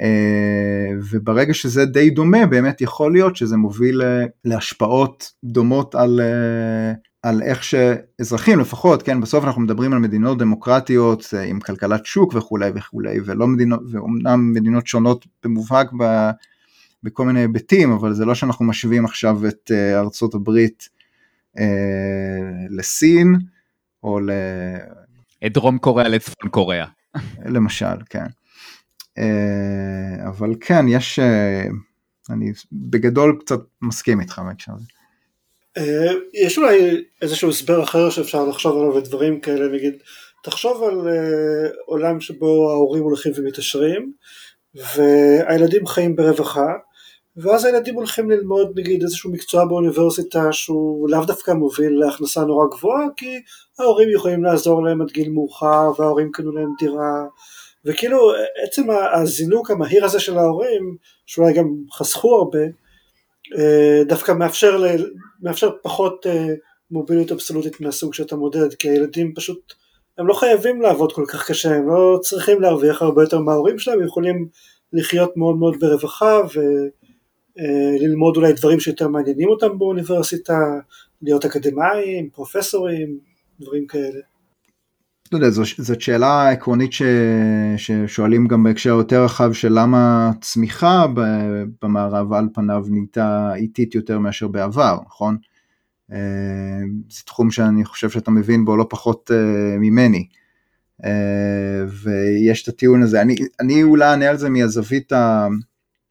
Speaker 3: אה, וברגע שזה די דומה באמת יכול להיות שזה מוביל אה, להשפעות דומות על, אה, על איך שאזרחים לפחות, כן, בסוף אנחנו מדברים על מדינות דמוקרטיות עם כלכלת שוק וכולי וכולי, ולא מדינות, ואומנם מדינות שונות במובהק ב, בכל מיני היבטים, אבל זה לא שאנחנו משווים עכשיו את ארצות הברית אה, לסין, או ל...
Speaker 1: את דרום קוריאה לצפון קוריאה.
Speaker 3: למשל, כן. אה, אבל כן, יש, אה, אני בגדול קצת מסכים איתך בהקשר הזה.
Speaker 2: אה, יש אולי איזשהו הסבר אחר שאפשר לחשוב עליו ודברים כאלה, נגיד, תחשוב על עולם שבו ההורים הולכים ומתעשרים, והילדים חיים ברווחה, ואז הילדים הולכים ללמוד נגיד איזשהו מקצוע באוניברסיטה שהוא לאו דווקא מוביל להכנסה נורא גבוהה כי ההורים יכולים לעזור להם עד גיל מאוחר וההורים קנו להם דירה וכאילו עצם הזינוק המהיר הזה של ההורים שאולי גם חסכו הרבה אה, דווקא מאפשר, ל, מאפשר פחות אה, מוביליות אבסולוטית מהסוג שאתה מודד כי הילדים פשוט הם לא חייבים לעבוד כל כך קשה הם לא צריכים להרוויח הרבה יותר מההורים שלהם הם יכולים לחיות מאוד מאוד ברווחה ו... אה, אולי דברים שיותר מעניינים אותם באוניברסיטה, להיות אקדמאים, פרופסורים, דברים כאלה.
Speaker 3: אתה יודע, זאת שאלה עקרונית ש... ששואלים גם בהקשר יותר רחב של למה צמיחה במערב על פניו נהייתה איטית יותר מאשר בעבר, נכון? אה, זה תחום שאני חושב שאתה מבין בו לא פחות אה, ממני. ויש את הטיעון הזה, אני, אני אולי אענה על זה מהזווית ה...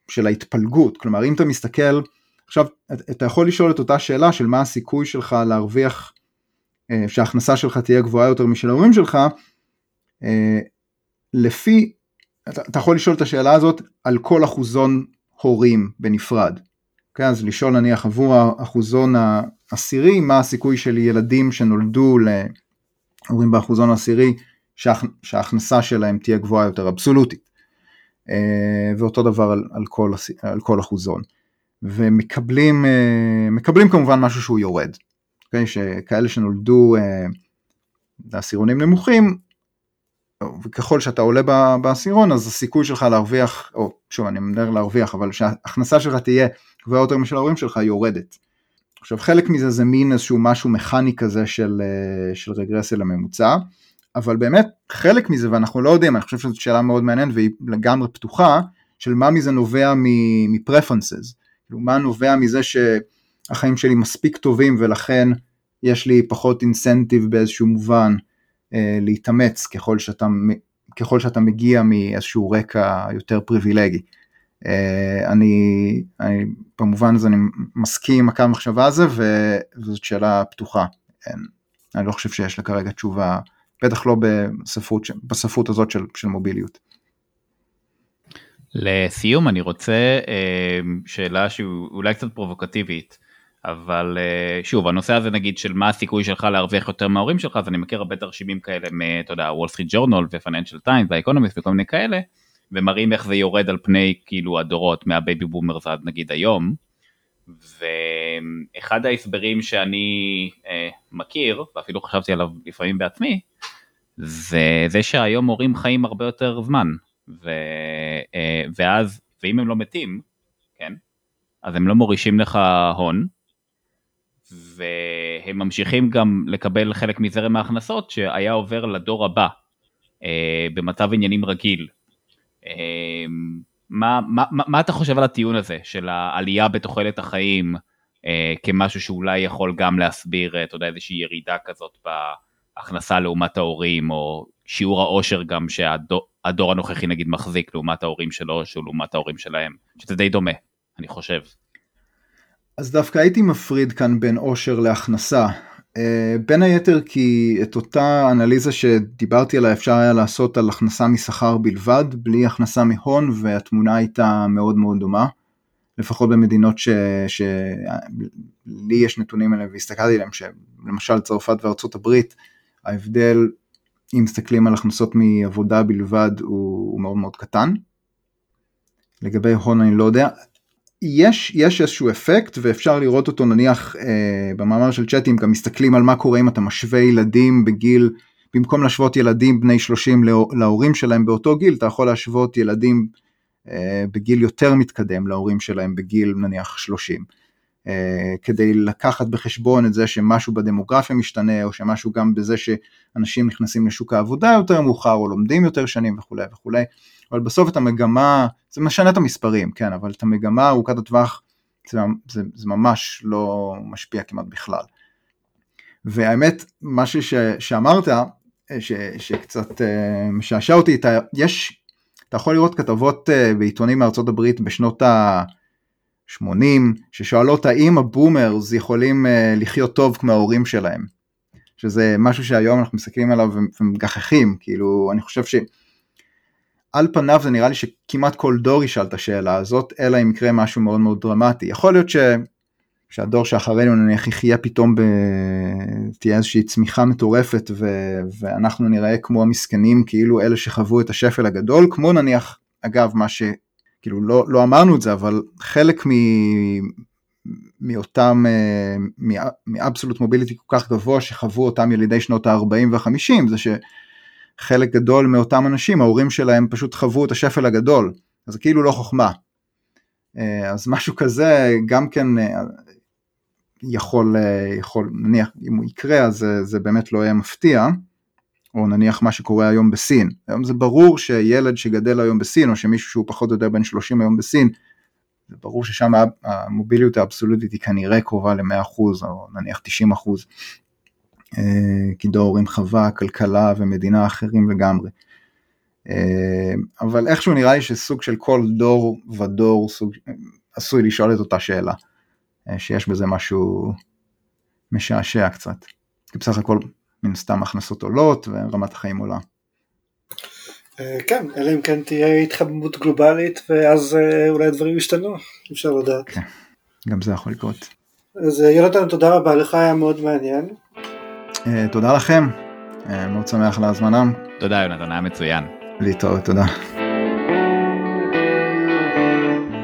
Speaker 3: של ההתפלגות, כלומר אם אתה מסתכל, עכשיו אתה יכול לשאול את אותה שאלה של מה הסיכוי שלך להרוויח, אה, שההכנסה שלך תהיה גבוהה יותר משל ההורים שלך, אה, לפי, אתה, יכול לשאול את השאלה הזאת על כל אחוזון הורים בנפרד. אוקיי? אז לשאול נניח עבור האחוזון העשירי, מה הסיכוי של ילדים שנולדו להורים באחוזון העשירי שההכנסה שלהם תהיה גבוהה יותר אבסולוטית. אה, ואותו דבר על, על, כל, על כל אחוזון. ומקבלים אה, מקבלים כמובן משהו שהוא יורד. Okay, אוקיי? שכאלה שנולדו אה, לעשירונים נמוכים, וככל שאתה עולה בעשירון אז הסיכוי שלך להרוויח, או שוב אני מדבר להרוויח, אבל שההכנסה שלך תהיה גבוהה יותר משל ההורים שלך יורדת. עכשיו חלק מזה זה מין איזשהו משהו מכני כזה של, של רגרסיה לממוצע, אבל באמת חלק מזה ואנחנו לא יודעים, אני חושב שזאת שאלה מאוד מעניינת והיא לגמרי פתוחה, של מה מזה נובע מפרפרנסס, כאילו מה נובע מזה שהחיים שלי מספיק טובים ולכן יש לי פחות אינסנטיב באיזשהו מובן אה, להתאמץ ככל שאתה, ככל שאתה מגיע מאיזשהו רקע יותר פריבילגי. אה, אני, אני במובן הזה אני מסכים עם הקו המחשבה הזה וזאת שאלה פתוחה. אין, אני לא חושב שיש לה כרגע תשובה בטח לא בספרות, בספרות הזאת של, של מוביליות.
Speaker 1: לסיום אני רוצה אה, שאלה שאולי קצת פרובוקטיבית, אבל אה, שוב הנושא הזה נגיד של מה הסיכוי שלך להרוויח יותר מההורים שלך, אז אני מכיר הרבה תרשימים כאלה מ-אתה יודע, וול סטריט ג'ורנל ופייננשל טיימס והאקונומיסט וכל מיני כאלה, ומראים איך זה יורד על פני כאילו הדורות מה baby boomers עד נגיד היום. ואחד ההסברים שאני אה, מכיר, ואפילו חשבתי עליו לפעמים בעצמי, זה זה שהיום הורים חיים הרבה יותר זמן, ו, אה, ואז, ואם הם לא מתים, כן, אז הם לא מורישים לך הון, והם ממשיכים גם לקבל חלק מזרם ההכנסות שהיה עובר לדור הבא אה, במצב עניינים רגיל. אה, מה, מה, מה אתה חושב על הטיעון הזה של העלייה בתוחלת החיים אה, כמשהו שאולי יכול גם להסביר, אתה יודע, איזושהי ירידה כזאת בהכנסה לעומת ההורים, או שיעור העושר גם שהדור הנוכחי נגיד מחזיק לעומת ההורים שלו, שהוא לעומת ההורים שלהם, שזה די דומה, אני חושב.
Speaker 3: אז דווקא הייתי מפריד כאן בין עושר להכנסה. אה, בין היתר כי את אותה אנליזה שדיברתי עליה אפשר היה לעשות על הכנסה משכר בלבד, בלי הכנסה מהון, והתמונה הייתה מאוד מאוד דומה. לפחות במדינות שלי יש נתונים עליהם והסתכלתי עליהם, שלמשל צרפת וארצות הברית, ההבדל, אם מסתכלים על הכנסות מעבודה בלבד, הוא מאוד מאוד קטן. לגבי הון אני לא יודע, יש, יש איזשהו אפקט ואפשר לראות אותו נניח אה, במאמר של צ'אטים גם מסתכלים על מה קורה אם אתה משווה ילדים בגיל, במקום להשוות ילדים בני 30 להורים שלהם באותו גיל, אתה יכול להשוות ילדים אה, בגיל יותר מתקדם להורים שלהם בגיל נניח 30. כדי לקחת בחשבון את זה שמשהו בדמוגרפיה משתנה, או שמשהו גם בזה שאנשים נכנסים לשוק העבודה יותר מאוחר, או לומדים יותר שנים וכולי וכולי, אבל בסוף את המגמה, זה משנה את המספרים, כן, אבל את המגמה ארוכת הטווח זה, זה, זה ממש לא משפיע כמעט בכלל. והאמת, משהו ש, שאמרת, ש, שקצת uh, משעשע אותי, אתה, יש, אתה יכול לראות כתבות uh, בעיתונים מארצות הברית בשנות ה-80, ששואלות האם הבומרס יכולים uh, לחיות טוב כמו ההורים שלהם. שזה משהו שהיום אנחנו מסתכלים עליו ומגחכים, כאילו, אני חושב ש... על פניו זה נראה לי שכמעט כל דור ישאל את השאלה הזאת, אלא אם יקרה משהו מאוד מאוד דרמטי. יכול להיות ש... שהדור שאחרינו נניח יחיה פתאום, ב... תהיה איזושהי צמיחה מטורפת ו... ואנחנו נראה כמו המסכנים, כאילו אלה שחוו את השפל הגדול, כמו נניח, אגב, מה ש... כאילו לא, לא אמרנו את זה, אבל חלק מ... מאותם, מאבסולוט מוביליטי כל כך גבוה שחוו אותם ילידי שנות ה-40 וה-50, זה ש... חלק גדול מאותם אנשים, ההורים שלהם פשוט חוו את השפל הגדול, אז זה כאילו לא חוכמה. אה, אז משהו כזה גם כן אה, יכול, אה, יכול נניח אם הוא יקרה אז זה, זה באמת לא יהיה מפתיע, או נניח מה שקורה היום בסין. היום זה ברור שילד שגדל היום בסין, או שמישהו שהוא פחות או יותר בן 30 היום בסין, זה ברור ששם המוביליות האבסולוטית היא כנראה קרובה ל-100% או נניח 90%. אה, כי דור חווה, כלכלה ומדינה אחרים לגמרי. אה, אבל איכשהו נראה לי שסוג של כל דור ודור סוג, עשוי לשאול את אותה שאלה, אה, שיש בזה משהו משעשע קצת. כי בסך הכל מן סתם הכנסות עולות ורמת החיים עולה.
Speaker 2: כן, אלא אם כן תהיה התחממות גלובלית ואז אולי הדברים ישתנו, אפשר לדעת. כן,
Speaker 3: גם זה יכול לקרות.
Speaker 2: אז יונתן, תודה רבה לך, היה מאוד מעניין.
Speaker 3: אה, תודה לכם, אה, מאוד שמח להזמנה.
Speaker 1: תודה יונתן, היה מצוין.
Speaker 3: להתראות, תודה.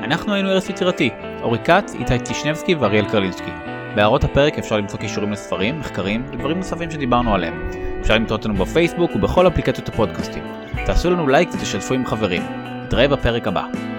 Speaker 1: אנחנו היינו ארץ יצירתי, אורי כץ, איתי טישנבסקי ואריאל קרלינסקי. בהערות הפרק אפשר למצוא קישורים לספרים, מחקרים ודברים נוספים שדיברנו עליהם. אפשר למצוא אותנו בפייסבוק ובכל אפליקציות הפודקאסטים. תעשו לנו לייק ותשתפו עם חברים. נתראה בפרק הבא.